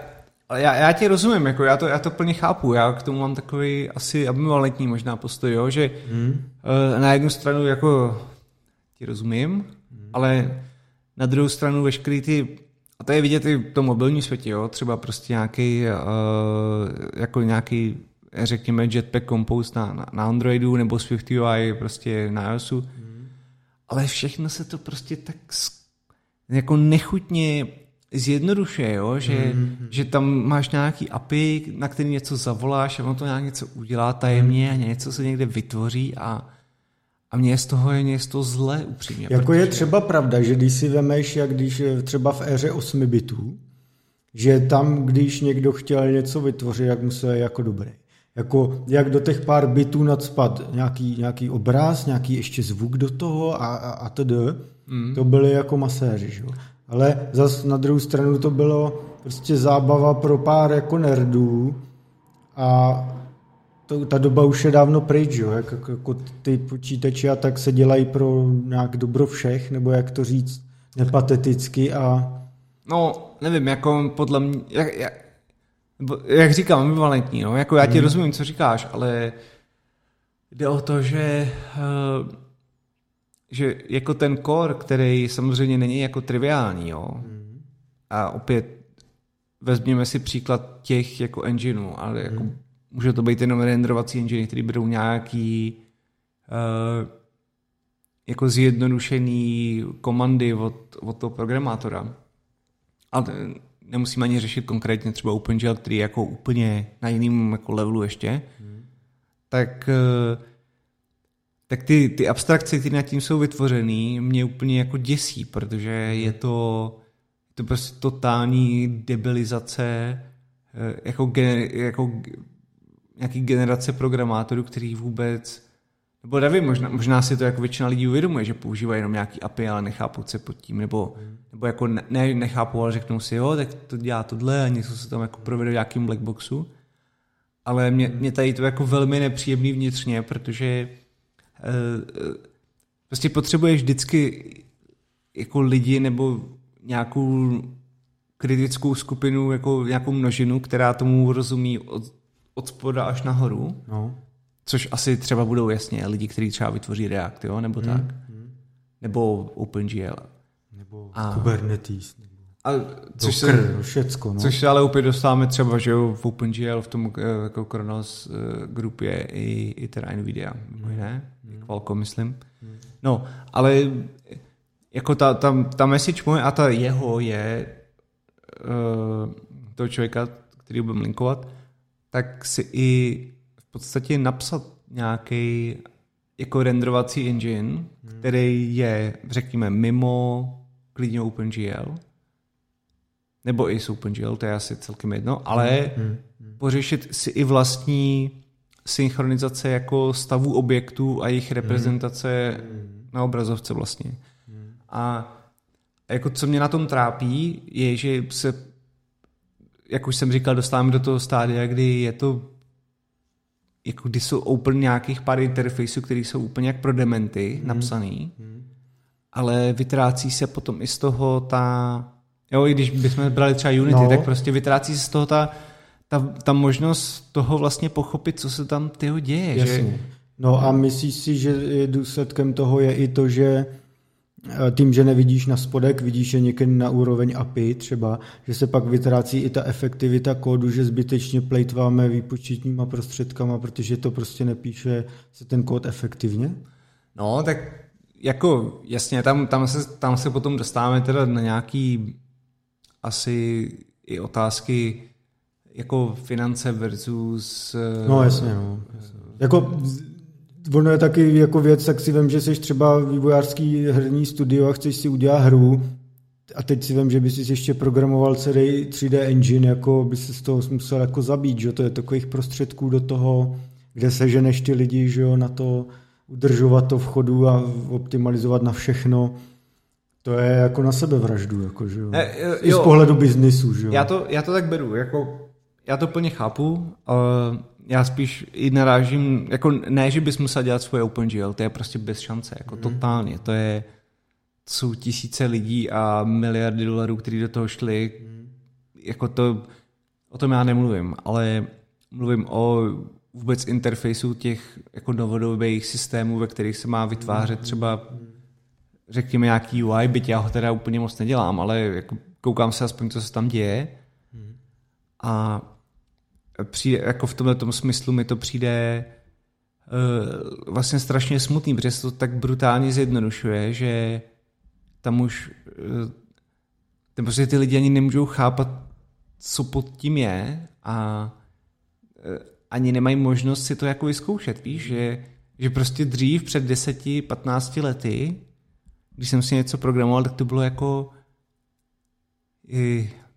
já, já ti rozumím, jako já to, já to plně chápu, já k tomu mám takový asi ambivalentní možná postoj, jo, že hmm. uh, na jednu stranu jako ti rozumím, hmm. ale na druhou stranu veškerý ty, a to je vidět i v tom mobilním světě, jo, třeba prostě nějaký, uh, jako nějaký, řekněme, Jetpack Compose na, na, na Androidu nebo SwiftUI prostě na iOSu, hmm. Ale všechno se to prostě tak jako nechutně zjednodušuje, jo? Že, mm-hmm. že tam máš nějaký API, na který něco zavoláš a on to nějak něco udělá tajemně a něco se někde vytvoří a, A mě z toho je z toho zlé upřímně. Jako protože... je třeba pravda, že když si vemeš, jak když třeba v éře 8 bitů, že tam, když někdo chtěl něco vytvořit, jak musel jako dobrý. Jako, jak do těch pár bitů nadspat nějaký, nějaký obraz, nějaký ještě zvuk do toho a, a, a td. Mm. To byly jako maséři, že? Ale zas na druhou stranu to bylo prostě zábava pro pár jako nerdů a to, ta doba už je dávno pryč, jo? Jak, jako, jako ty počítače a tak se dělají pro nějak dobro všech, nebo jak to říct nepateticky a... No, nevím, jako podle mě, jak, jak, jak říkám, ambivalentní, no, jako já ti hmm. rozumím, co říkáš, ale jde o to, že uh, že jako ten core, který samozřejmě není jako triviální, jo, hmm. a opět vezměme si příklad těch jako engineů, ale jako hmm. může to být jenom renderovací engine, který budou nějaký uh, jako zjednodušený komandy od, od toho programátora. A nemusíme ani řešit konkrétně třeba OpenGL, který je jako úplně na jiném jako levelu ještě, hmm. tak, eh, tak ty, ty abstrakce, které nad tím jsou vytvořený, mě úplně jako děsí, protože je to, to prostě totální debilizace eh, jako, gener, jako nějaký generace programátorů, který vůbec nebo nevím, možná, možná si to jako většina lidí uvědomuje, že používají jenom nějaký API, ale nechápou se pod tím, nebo, nebo jako ne, nechápou, ale řeknou si, jo, tak to dělá tohle a něco se tam jako provede v nějakým blackboxu. Ale mě, mě tady to jako velmi nepříjemný vnitřně, protože uh, prostě potřebuješ vždycky jako lidi nebo nějakou kritickou skupinu, jako nějakou množinu, která tomu rozumí od, od spoda až nahoru. No. Což asi třeba budou jasně lidi, kteří třeba vytvoří React, jo? nebo hmm. tak. Hmm. Nebo OpenGL. Nebo a, Kubernetes. Nebo a což Docker, se, všecko, no. Což se ale opět dostáváme třeba, že jo, v OpenGL, v tom eh, jako Kronos Group je i, i teda NVIDIA, hmm. ne? Hmm. Qualcomm, myslím. Hmm. No, ale jako ta, ta, ta message moje a ta jeho je uh, toho člověka, který budeme linkovat, tak si i podstatě napsat nějaký jako renderovací engine, hmm. který je, řekněme, mimo klidně OpenGL, nebo i s OpenGL, to je asi celkem jedno, ale hmm. Hmm. hmm. pořešit si i vlastní synchronizace jako stavu objektů a jejich hmm. reprezentace hmm. na obrazovce vlastně. Hmm. A jako co mě na tom trápí, je, že se, jak už jsem říkal, dostáváme do toho stádia, kdy je to jako kdy jsou open nějakých pár interfaceů, které jsou úplně jak pro dementy hmm. napsaný, hmm. ale vytrácí se potom i z toho ta, jo, i když bychom brali třeba Unity, no. tak prostě vytrácí se z toho ta, ta, ta možnost toho vlastně pochopit, co se tam tyho děje. Jasně. Že... No a myslíš si, že důsledkem toho je i to, že tím, že nevidíš na spodek, vidíš je někdy na úroveň API třeba, že se pak vytrácí i ta efektivita kódu, že zbytečně plejtváme výpočetníma prostředkama, protože to prostě nepíše se ten kód efektivně? No, tak jako jasně, tam, tam, se, tam se potom dostáváme teda na nějaký asi i otázky jako finance versus... No jasně, no. Jasně. Jako ono je taky jako věc, tak si vím, že jsi třeba vývojářský herní studio a chceš si udělat hru a teď si vím, že bys ještě programoval celý 3D engine, jako by se z toho musel jako zabít, že to je takových prostředků do toho, kde seženeš ty lidi, že jo, na to udržovat to v chodu a optimalizovat na všechno. To je jako na sebevraždu, jako, že jo. Ne, jo. I z pohledu biznisu, že jo. Já to, já to tak beru, jako já to plně chápu. Uh, já spíš i narážím, jako ne, že bys musel dělat svoje OpenGL, to je prostě bez šance, jako mm. totálně. To je, jsou tisíce lidí a miliardy dolarů, kteří do toho šli. Mm. Jako to, o tom já nemluvím, ale mluvím o vůbec interfejsu těch jako novodobých systémů, ve kterých se má vytvářet mm. třeba řekněme nějaký UI, byť já ho teda úplně moc nedělám, ale jako koukám se aspoň, co se tam děje. Mm. A přijde, jako v tomhle smyslu mi to přijde uh, vlastně strašně smutný, protože se to tak brutálně zjednodušuje, že tam už uh, ten prostě ty lidi ani nemůžou chápat, co pod tím je a uh, ani nemají možnost si to jako vyzkoušet, víš, že, že prostě dřív před 10-15 lety, když jsem si něco programoval, tak to bylo jako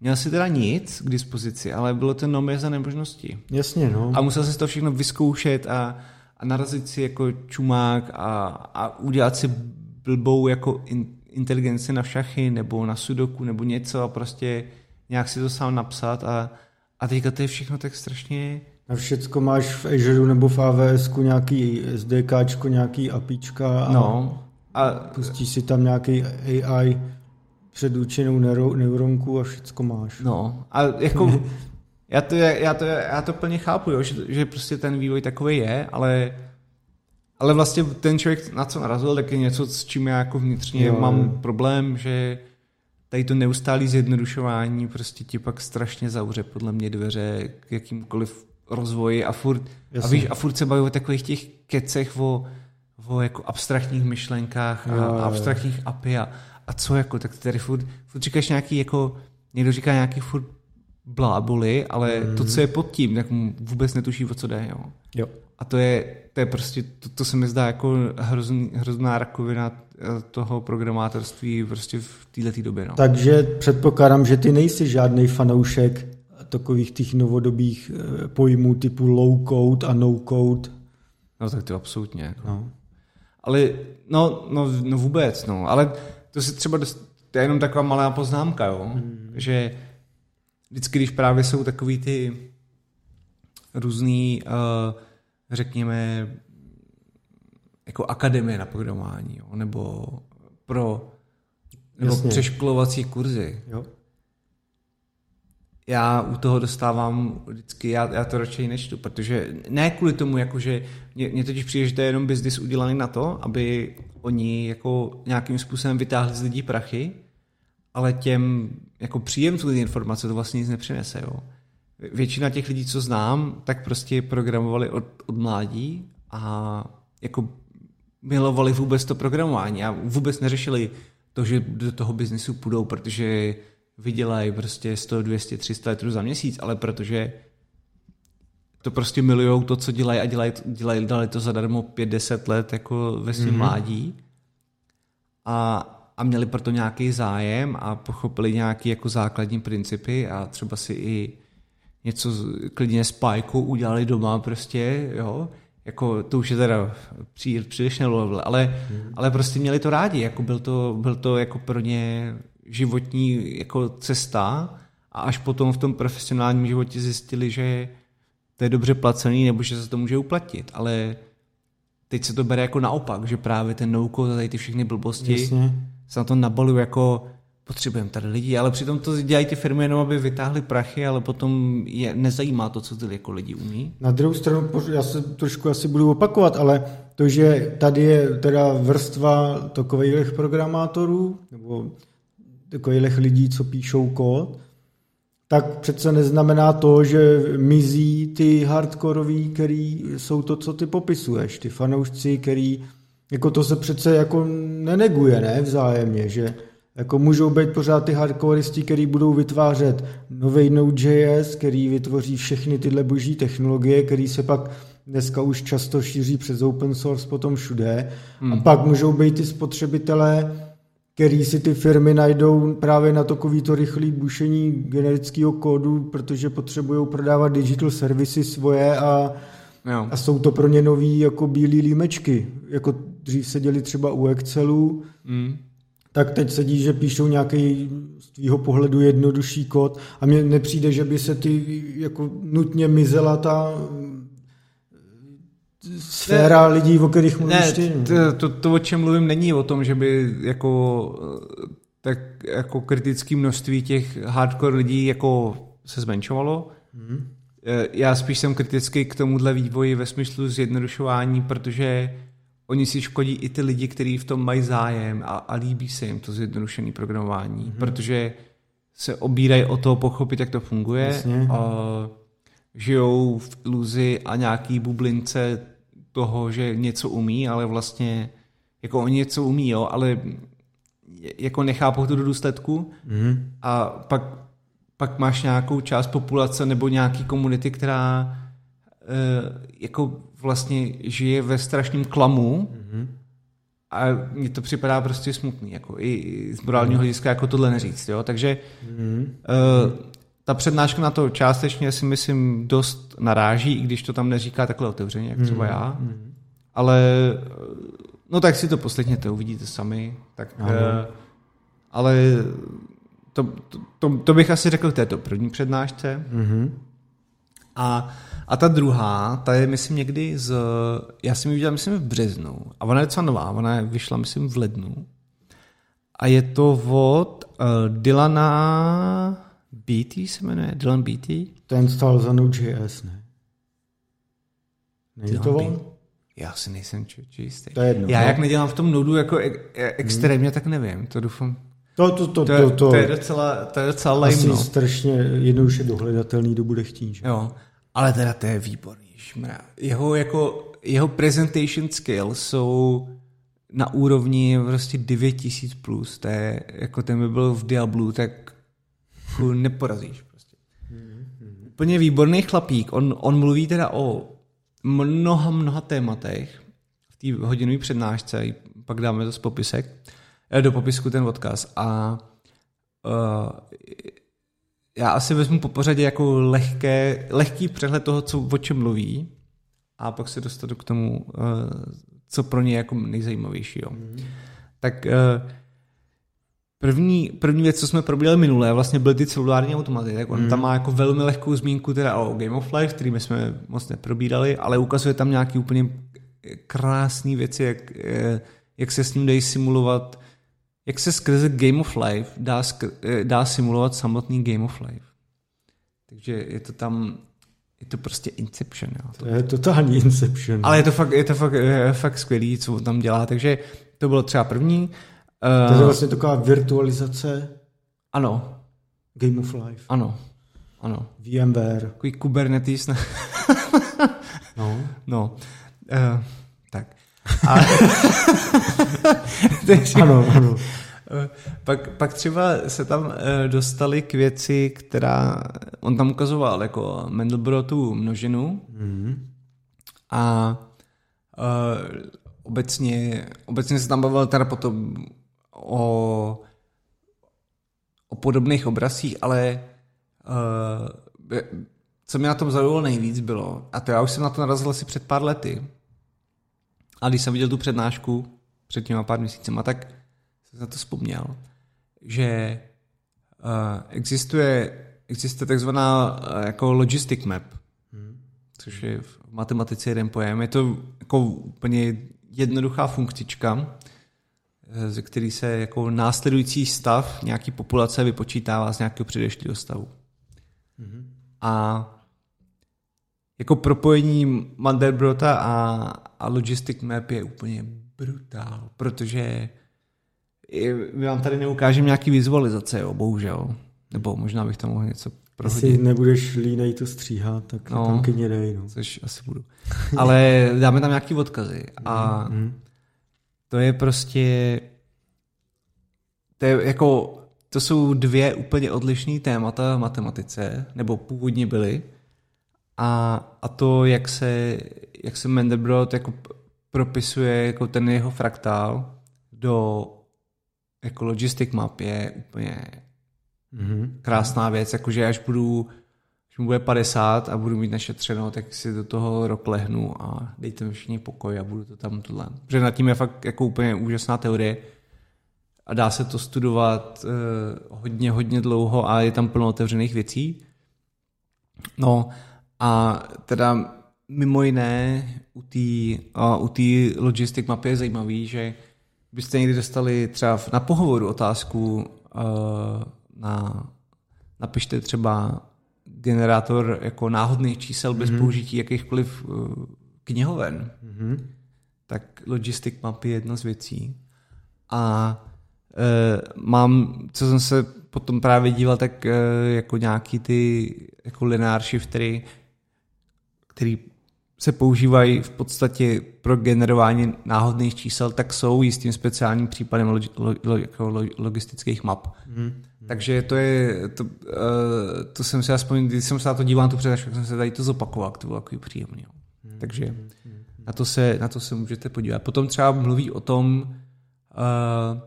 Měl si teda nic k dispozici, ale bylo to nomé za nemožnosti. Jasně, no. A musel si to všechno vyzkoušet a, a narazit si jako čumák a, a udělat si blbou jako in, inteligenci na šachy nebo na sudoku nebo něco a prostě nějak si to sám napsat a, a teďka to je všechno tak strašně... A všecko máš v Azure nebo v AWS nějaký SDK, nějaký APIčka a, no, a pustíš si tam nějaký AI předurčenou neuronku a všecko máš. No, a jako *laughs* já to, já to, já to plně chápu, jo, že, že prostě ten vývoj takový je, ale ale vlastně ten člověk na co narazil, tak je něco, s čím já jako vnitřně jo. mám problém, že tady to neustálé zjednodušování prostě ti pak strašně zavře podle mě dveře k jakýmkoliv rozvoji a furt, a víš, a furt se baví o takových těch kecech o, o jako abstraktních myšlenkách a, jo, a abstraktních API a, a co jako, tak tady furt, furt říkáš nějaký jako, někdo říká nějaký furt bláboli, ale mm. to, co je pod tím, tak vůbec netuší, o co jde, jo. jo. A to je, to je prostě, to, to se mi zdá jako hrozný, hrozná rakovina eh, toho programátorství prostě v této době. No. Takže předpokládám, že ty nejsi žádný fanoušek takových těch novodobých eh, pojmů typu low code a no code. No tak to absolutně. Jako. No. Ale no, no, no vůbec, no. Ale to si třeba, dost, to je jenom taková malá poznámka, jo? Hmm. že vždycky, když právě jsou takový ty různý, uh, řekněme, jako akademie na programování, jo? nebo pro nebo Jasně. přeškolovací kurzy. Jo. Já u toho dostávám vždycky, já, já to radši nečtu, protože ne kvůli tomu, jakože mě, mě totiž přijde, že to je jenom biznis udělaný na to, aby oni jako nějakým způsobem vytáhli z lidí prachy, ale těm jako příjemcům ty informace to vlastně nic nepřinese. Jo. Většina těch lidí, co znám, tak prostě programovali od, od mládí a jako milovali vůbec to programování a vůbec neřešili to, že do toho biznisu půjdou, protože vydělají prostě 100, 200, 300 litrů za měsíc, ale protože to prostě milujou to, co dělají a dělají, dělají dali to zadarmo 5-10 let jako ve svém mm-hmm. mládí a, a měli proto nějaký zájem a pochopili nějaké jako základní principy a třeba si i něco klidně s pajkou udělali doma prostě, jo, jako to už je teda pří, příliš level, ale, mm. ale prostě měli to rádi, jako byl to, byl to jako pro ně životní jako cesta a až potom v tom profesionálním životě zjistili, že to je dobře placený nebo že se to může uplatit, ale teď se to bere jako naopak, že právě ten no a tady ty všechny blbosti Jasně. se na to nabalují jako potřebujeme tady lidi, ale přitom to dělají ty firmy jenom, aby vytáhly prachy, ale potom je nezajímá to, co ty jako lidi umí. Na druhou stranu, já se trošku asi budu opakovat, ale to, že tady je teda vrstva takových programátorů, nebo takových lidí, co píšou kód, tak přece neznamená to, že mizí ty hardkorový, který jsou to, co ty popisuješ, ty fanoušci, který, jako to se přece jako neneguje, ne, vzájemně, že jako můžou být pořád ty hardcoreisti, který budou vytvářet nový Node.js, který vytvoří všechny tyhle boží technologie, který se pak dneska už často šíří přes open source potom všude. Hmm. A pak můžou být ty spotřebitelé, který si ty firmy najdou právě na takovýto rychlý bušení generického kódu, protože potřebují prodávat digital servisy svoje a, jo. a jsou to pro ně nový jako bílý límečky. Jako dřív seděli třeba u Excelu, mm. tak teď sedí, že píšou nějaký z tvýho pohledu jednodušší kód a mně nepřijde, že by se ty jako nutně mizela ta sféra ne, lidí, o kterých mluvíš ne, ty. To, to, to, o čem mluvím, není o tom, že by jako tak jako kritické množství těch hardcore lidí jako se zmenšovalo. Hmm. Já spíš jsem kritický k tomuhle vývoji ve smyslu zjednodušování, protože oni si škodí i ty lidi, kteří v tom mají zájem a, a líbí se jim to zjednodušené programování, hmm. protože se obírají o to pochopit, jak to funguje. Jasně. A žijou v iluzi a nějaký bublince toho, že něco umí, ale vlastně jako oni něco umí, jo, ale jako nechápou to do důsledku mm. a pak, pak máš nějakou část populace nebo nějaký komunity, která jako vlastně žije ve strašném klamu mm-hmm. a mně to připadá prostě smutný, jako i z morálního hlediska jako tohle neříct, jo, takže mm-hmm. Ta přednáška na to částečně si myslím dost naráží, i když to tam neříká takhle otevřeně, jak třeba já, mm-hmm. ale no tak si to poslechněte, uvidíte sami, tak uh, ale to, to, to, to bych asi řekl k této první přednášce. Mm-hmm. A, a ta druhá, ta je myslím někdy z, já jsem ji viděl myslím v březnu a ona je docela nová, ona je, vyšla myslím v lednu a je to od uh, Dylana Beatty se jmenuje, Dylan Beatty. Ten stál za Node.js, ne? Není to on? Já si nejsem čistý. To je jedno. Já no. jak nedělám v tom nodu jako e- e- extrémně, hmm. tak nevím. To doufám. To, to, to, to, to, to, to, je docela, to je docela lame, Asi no. strašně jednoduše dohledatelný, kdo bude chtít. Že? Jo, ale teda to je výborný. Šmra. Jeho, jako, jeho presentation skills jsou na úrovni prostě 9000 plus. To je, jako ten by byl v Diablu, tak jako neporazíš prostě. Mm-hmm. Úplně výborný chlapík. On, on mluví teda o mnoha, mnoha tématech v té hodinové přednášce, pak dáme to z popisek, eh, do popisku ten odkaz a uh, já asi vezmu po pořadě jako lehké, lehký přehled toho, co, o čem mluví a pak se dostanu k tomu, uh, co pro ně je jako nejzajímavější. Jo. Mm. Tak uh, První, první věc, co jsme probírali minulé, vlastně byly ty celulární automaty. Tak on mm. tam má jako velmi lehkou zmínku teda o Game of Life, který jsme moc neprobírali, ale ukazuje tam nějaké úplně krásné věci, jak, eh, jak se s ním dají simulovat, jak se skrze Game of Life dá, eh, dá simulovat samotný Game of Life. Takže je to tam, je to prostě Inception. Jo. To je totální Inception. Ale je to fakt, je to fakt, je fakt skvělý, co tam dělá. Takže to bylo třeba první. Uh, to je vlastně taková virtualizace ano. Game of Life. Ano. Ano. VMware. Takový Kubernetes. Ne? *laughs* no. No. Uh, tak. A... *laughs* ano, ano. Eh, pak, pak třeba se tam dostali k věci, která on tam ukazoval jako Mendelbrotu množinu mm-hmm. a uh, obecně, obecně se tam bavil teda potom o, o podobných obrazcích, ale uh, co mě na tom zaujalo nejvíc bylo, a to já už jsem na to narazil asi před pár lety, a když jsem viděl tu přednášku před těma pár měsícema, tak jsem na to vzpomněl, že uh, existuje, existuje takzvaná uh, jako logistic map, což je v matematice jeden pojem. Je to jako úplně jednoduchá funkcička, ze který se jako následující stav nějaký populace vypočítává z nějakého předešlého stavu. Mm-hmm. A jako propojení Mandelbrota a, a Logistic Map je úplně brutál, protože my vám tady neukážeme nějaký vizualizace, jo, bohužel. Nebo možná bych tam mohl něco prohodit. Jestli nebudeš línej to stříhat, tak no, tam klidně dej. No. Což asi budu. Ale dáme tam nějaký odkazy. A mm-hmm to je prostě, to je jako, to jsou dvě úplně odlišné témata v matematice, nebo původně byly. A, a to, jak se, jak se Mendelbrot jako propisuje jako ten jeho fraktál do jako logistic map je úplně mm-hmm. krásná věc, jakože až budu když mu bude 50 a budu mít našetřeno, tak si do toho rok lehnu a dejte mi všichni pokoj a budu to tam tohle. Protože nad tím je fakt jako úplně úžasná teorie a dá se to studovat uh, hodně, hodně dlouho a je tam plno otevřených věcí. No a teda mimo jiné u té uh, u logistic mapy je zajímavý, že byste někdy dostali třeba na pohovoru otázku uh, na napište třeba generátor jako náhodných čísel bez mm-hmm. použití jakýchkoliv uh, knihoven, mm-hmm. tak Logistic Map je jedna z věcí. A uh, mám, co jsem se potom právě díval, tak uh, jako nějaký ty jako linear shiftery, který se používají v podstatě pro generování náhodných čísel, tak jsou jistým speciálním případem logi, lo, jako logistických map. Mm. Takže to je, to, uh, to jsem si aspoň, když jsem se na to díval, tu přednášku, jsem se tady to zopakoval, to bylo takový příjemný. Mm. Takže na to, se, na to se můžete podívat. Potom třeba mluví o tom, uh,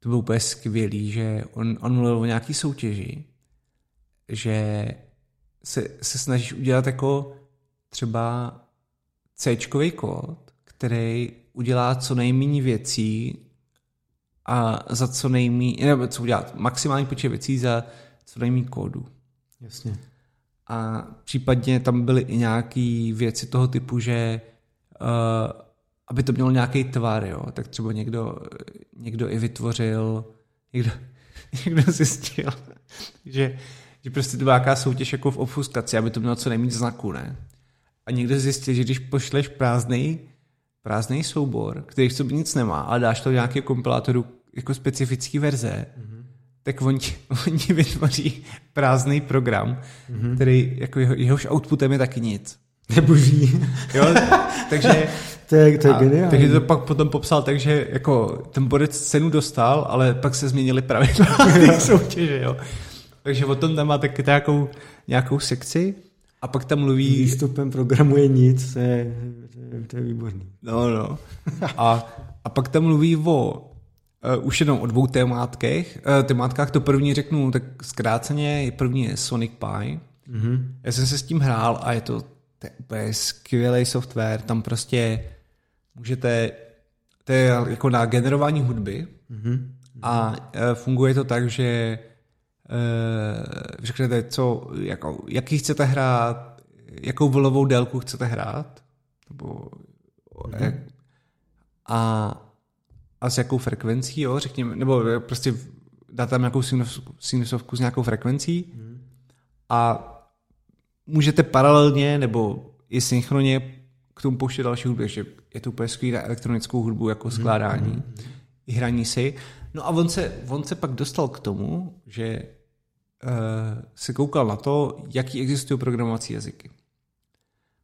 to bylo úplně skvělý, že on, on mluvil o nějaký soutěži, že se, se snažíš udělat jako třeba C kód, který udělá co nejméně věcí a za co nejméně, nebo co udělá maximální počet věcí za co nejméně kódu. Jasně. A případně tam byly i nějaké věci toho typu, že uh, aby to mělo nějaký tvar, jo, tak třeba někdo, někdo i vytvořil, někdo, *laughs* někdo zjistil, že, že prostě to byla nějaká soutěž jako v obfuskaci, aby to mělo co nejméně znaku, ne? A někdo zjistil, že když pošleš prázdný, prázdný soubor, který v sobě nic nemá, a dáš to nějaký kompilátoru jako specifický verze, mm-hmm. tak oni, *laughs* oni vytvoří prázdný program, mm-hmm. který jako jeho, jehož outputem je taky nic. Neboží. Jo, takže... *laughs* to je, to je geniální. Takže to pak potom popsal tak, že jako ten borec cenu dostal, ale pak se změnily pravidla *laughs* soutěže, jo. Takže o tom tam má taky nějakou, nějakou sekci a pak tam mluví... Výstupem programuje nic, to je, to je, to je výborný. No, no. A, a pak tam mluví o Uh, už jenom o dvou témátkách. Uh, témátkách to první řeknu tak zkráceně, první je Sonic Pi. Mm-hmm. Já jsem se s tím hrál a je to, to je úplně skvělý software, tam prostě můžete, to je jako na generování hudby mm-hmm. a uh, funguje to tak, že řeknete, co, jako, jaký chcete hrát, jakou vlnovou délku chcete hrát, nebo, mm-hmm. a, a s jakou frekvencí, jo, řekněme, nebo prostě dát tam nějakou sinusovku s nějakou frekvencí mm-hmm. a můžete paralelně nebo i synchronně k tomu pouštět další hudbu, že je to úplně skvělé elektronickou hudbu jako mhm, skládání, mm-hmm. i hraní si. No a on se, on se pak dostal k tomu, že se koukal na to, jaký existují programovací jazyky.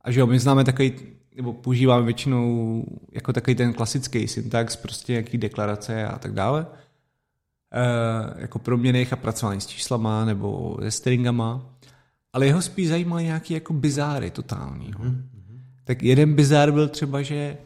A že jo, my známe takový, nebo používáme většinou jako takový ten klasický syntax, prostě jaký deklarace a tak dále, uh, jako proměných a pracování s číslama nebo se stringama, ale jeho spíš zajímaly nějaký jako bizáry totální. Mm-hmm. Tak jeden bizár byl třeba, že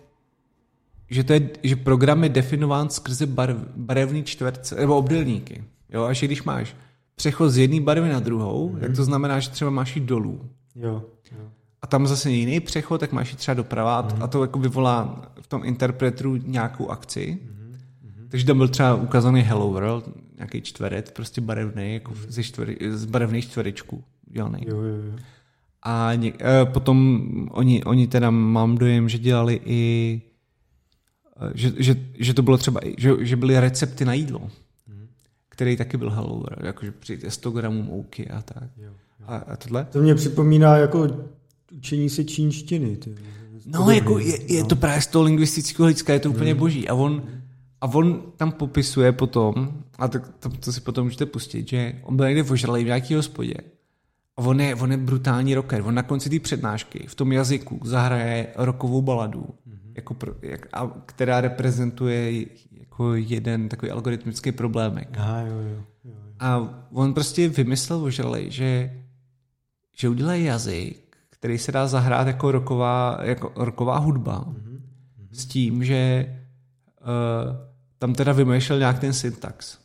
že, to je, že program je definován skrze barev, barevný čtverce, nebo obdélníky. Jo, a že když máš přechod z jedné barvy na druhou, mm-hmm. tak to znamená, že třeba máš jít dolů. Jo, jo. A tam zase jiný přechod, tak máš jít třeba doprava mm-hmm. a to jako vyvolá v tom interpretu nějakou akci. Mm-hmm. Takže tam byl třeba ukázaný Hello World, nějaký čtverec, prostě barevný, jako mm-hmm. ze čtveri, z barevných čtverečků udělaný. Jo, jo, jo. A ně, e, potom oni, oni teda mám dojem, že dělali i e, že, že, že to bylo třeba, že, že byly recepty na jídlo. Který taky byl Hello World, jakože přijde 100 gramů mouky a tak. Jo, jo. A, a tohle? To mě připomíná jako učení se čínštiny. Ty. No, jako je, je no. to právě z toho lingvistického hlediska, je to úplně mm. boží. A on, a on tam popisuje potom, a to, to, to si potom můžete pustit, že on byl někde ožralý v nějaký hospodě a on je, on je brutální rocker. On na konci té přednášky v tom jazyku zahraje rokovou baladu, mm-hmm. jako pro, jak, a, která reprezentuje jako jeden takový algoritmický problémek. Aha, jo, jo, jo. A on prostě vymyslel ožralej, že, že udělají jazyk, který se dá zahrát jako roková, jako roková hudba, mm-hmm. s tím, že uh, tam teda vymýšlel nějak ten syntax.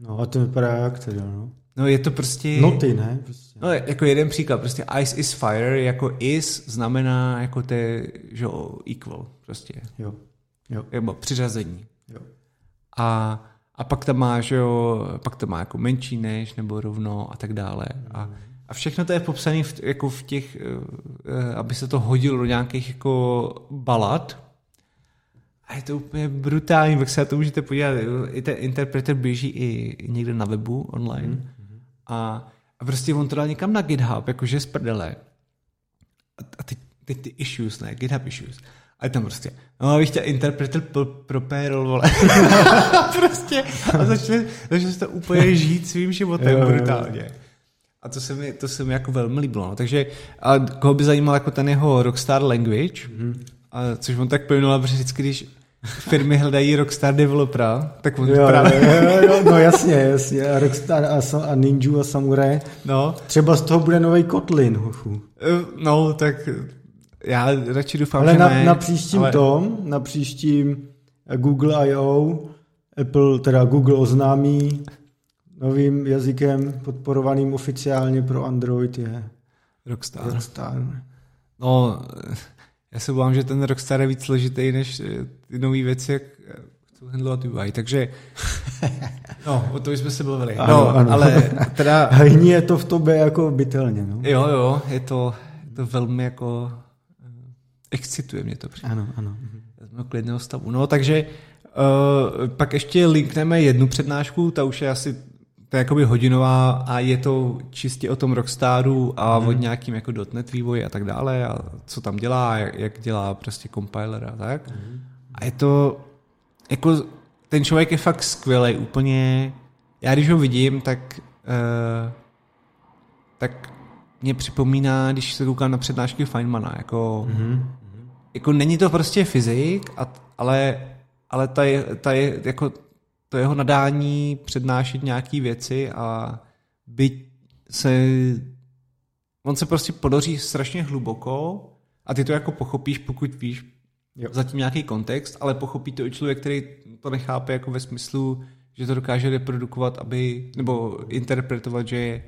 No a to vypadá jak teda, no. No je to prostě... Noty, ne? Prostě. No jako jeden příklad, prostě ice is fire, jako is znamená jako te, že equal, prostě. Jo. jo. Nebo přiřazení. A, a pak tam má, že jo, pak to má jako menší než, nebo rovno a tak dále. A, a všechno to je popsané v, jako v těch, eh, aby se to hodilo do nějakých jako balad, a je to úplně brutální, pak se na to můžete podívat. I ten interpreter běží i někde na webu online. Mm. A, a prostě on to dal někam na GitHub, jakože z prdele. A, a teď, teď ty issues, ne, GitHub issues. A tam prostě, no abych tě interpreter propérol, vole. *laughs* prostě. A začne, začne to úplně žít svým životem jo, brutálně. A to se mi, to se mi jako velmi líbilo. No. Takže a koho by zajímal jako ten jeho Rockstar Language, mm-hmm. a, což on tak pojmenul, protože vždycky, když firmy hledají Rockstar developera, tak on jo, právě... Jo, jo, no jasně, jasně. A Rockstar a, a Ninja a Samurai. No. Třeba z toho bude nový Kotlin, hochu. Eh, no, tak já radši doufám, ale že na, ne. na příštím ale... tom, na příštím Google I.O. Apple, teda Google oznámí novým jazykem podporovaným oficiálně pro Android je Rockstar. Rockstar. No, já se bojím, že ten Rockstar je víc složitý než eh, ty nové věci, jak chcou handlovat UI, takže *laughs* no, o to jsme se bavili. Ano, no, ano. ale teda... *laughs* Hní je to v tobě jako bytelně, no. Jo, jo, je to, je to velmi jako excituje mě to přijde. Ano, ano. Jsme klidného stavu. No, takže uh, pak ještě linkneme jednu přednášku, ta už je asi to je jakoby hodinová a je to čistě o tom Rockstaru a hmm. o nějakým jako .NET vývoji a tak dále a co tam dělá, jak, jak dělá prostě compiler a tak. Hmm. A je to, jako ten člověk je fakt skvělý, úplně, já když ho vidím, tak uh, tak mě připomíná, když se koukám na přednášky Feynmana, jako, hmm. Jako není to prostě fyzik, a, ale, ale ta je, ta je, jako to jeho nadání přednášet nějaký věci a byť se on se prostě podoří strašně hluboko a ty to jako pochopíš, pokud víš jo. zatím nějaký kontext, ale pochopí to i člověk, který to nechápe jako ve smyslu, že to dokáže reprodukovat, aby, nebo interpretovat, že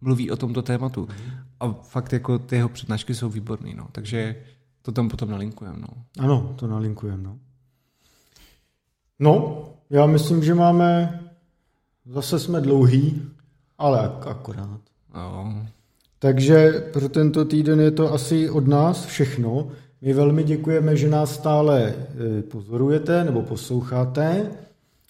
mluví o tomto tématu. Mm. A fakt jako ty jeho přednášky jsou výborný, no. Takže to tam potom nalinkujeme, no. Ano, to nalinkujeme, no. No, já myslím, že máme, zase jsme dlouhý, ale ak- akorát. No. Takže pro tento týden je to asi od nás všechno. My velmi děkujeme, že nás stále e, pozorujete nebo posloucháte.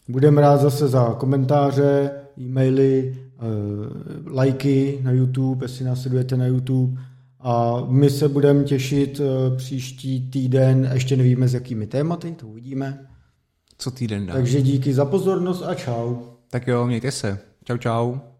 Budeme rád zase za komentáře, e-maily, e, lajky na YouTube, jestli nás sledujete na YouTube. A my se budeme těšit e, příští týden, ještě nevíme s jakými tématy, to uvidíme. Co týden dá. Takže díky za pozornost a čau. Tak jo, mějte se. Čau, čau.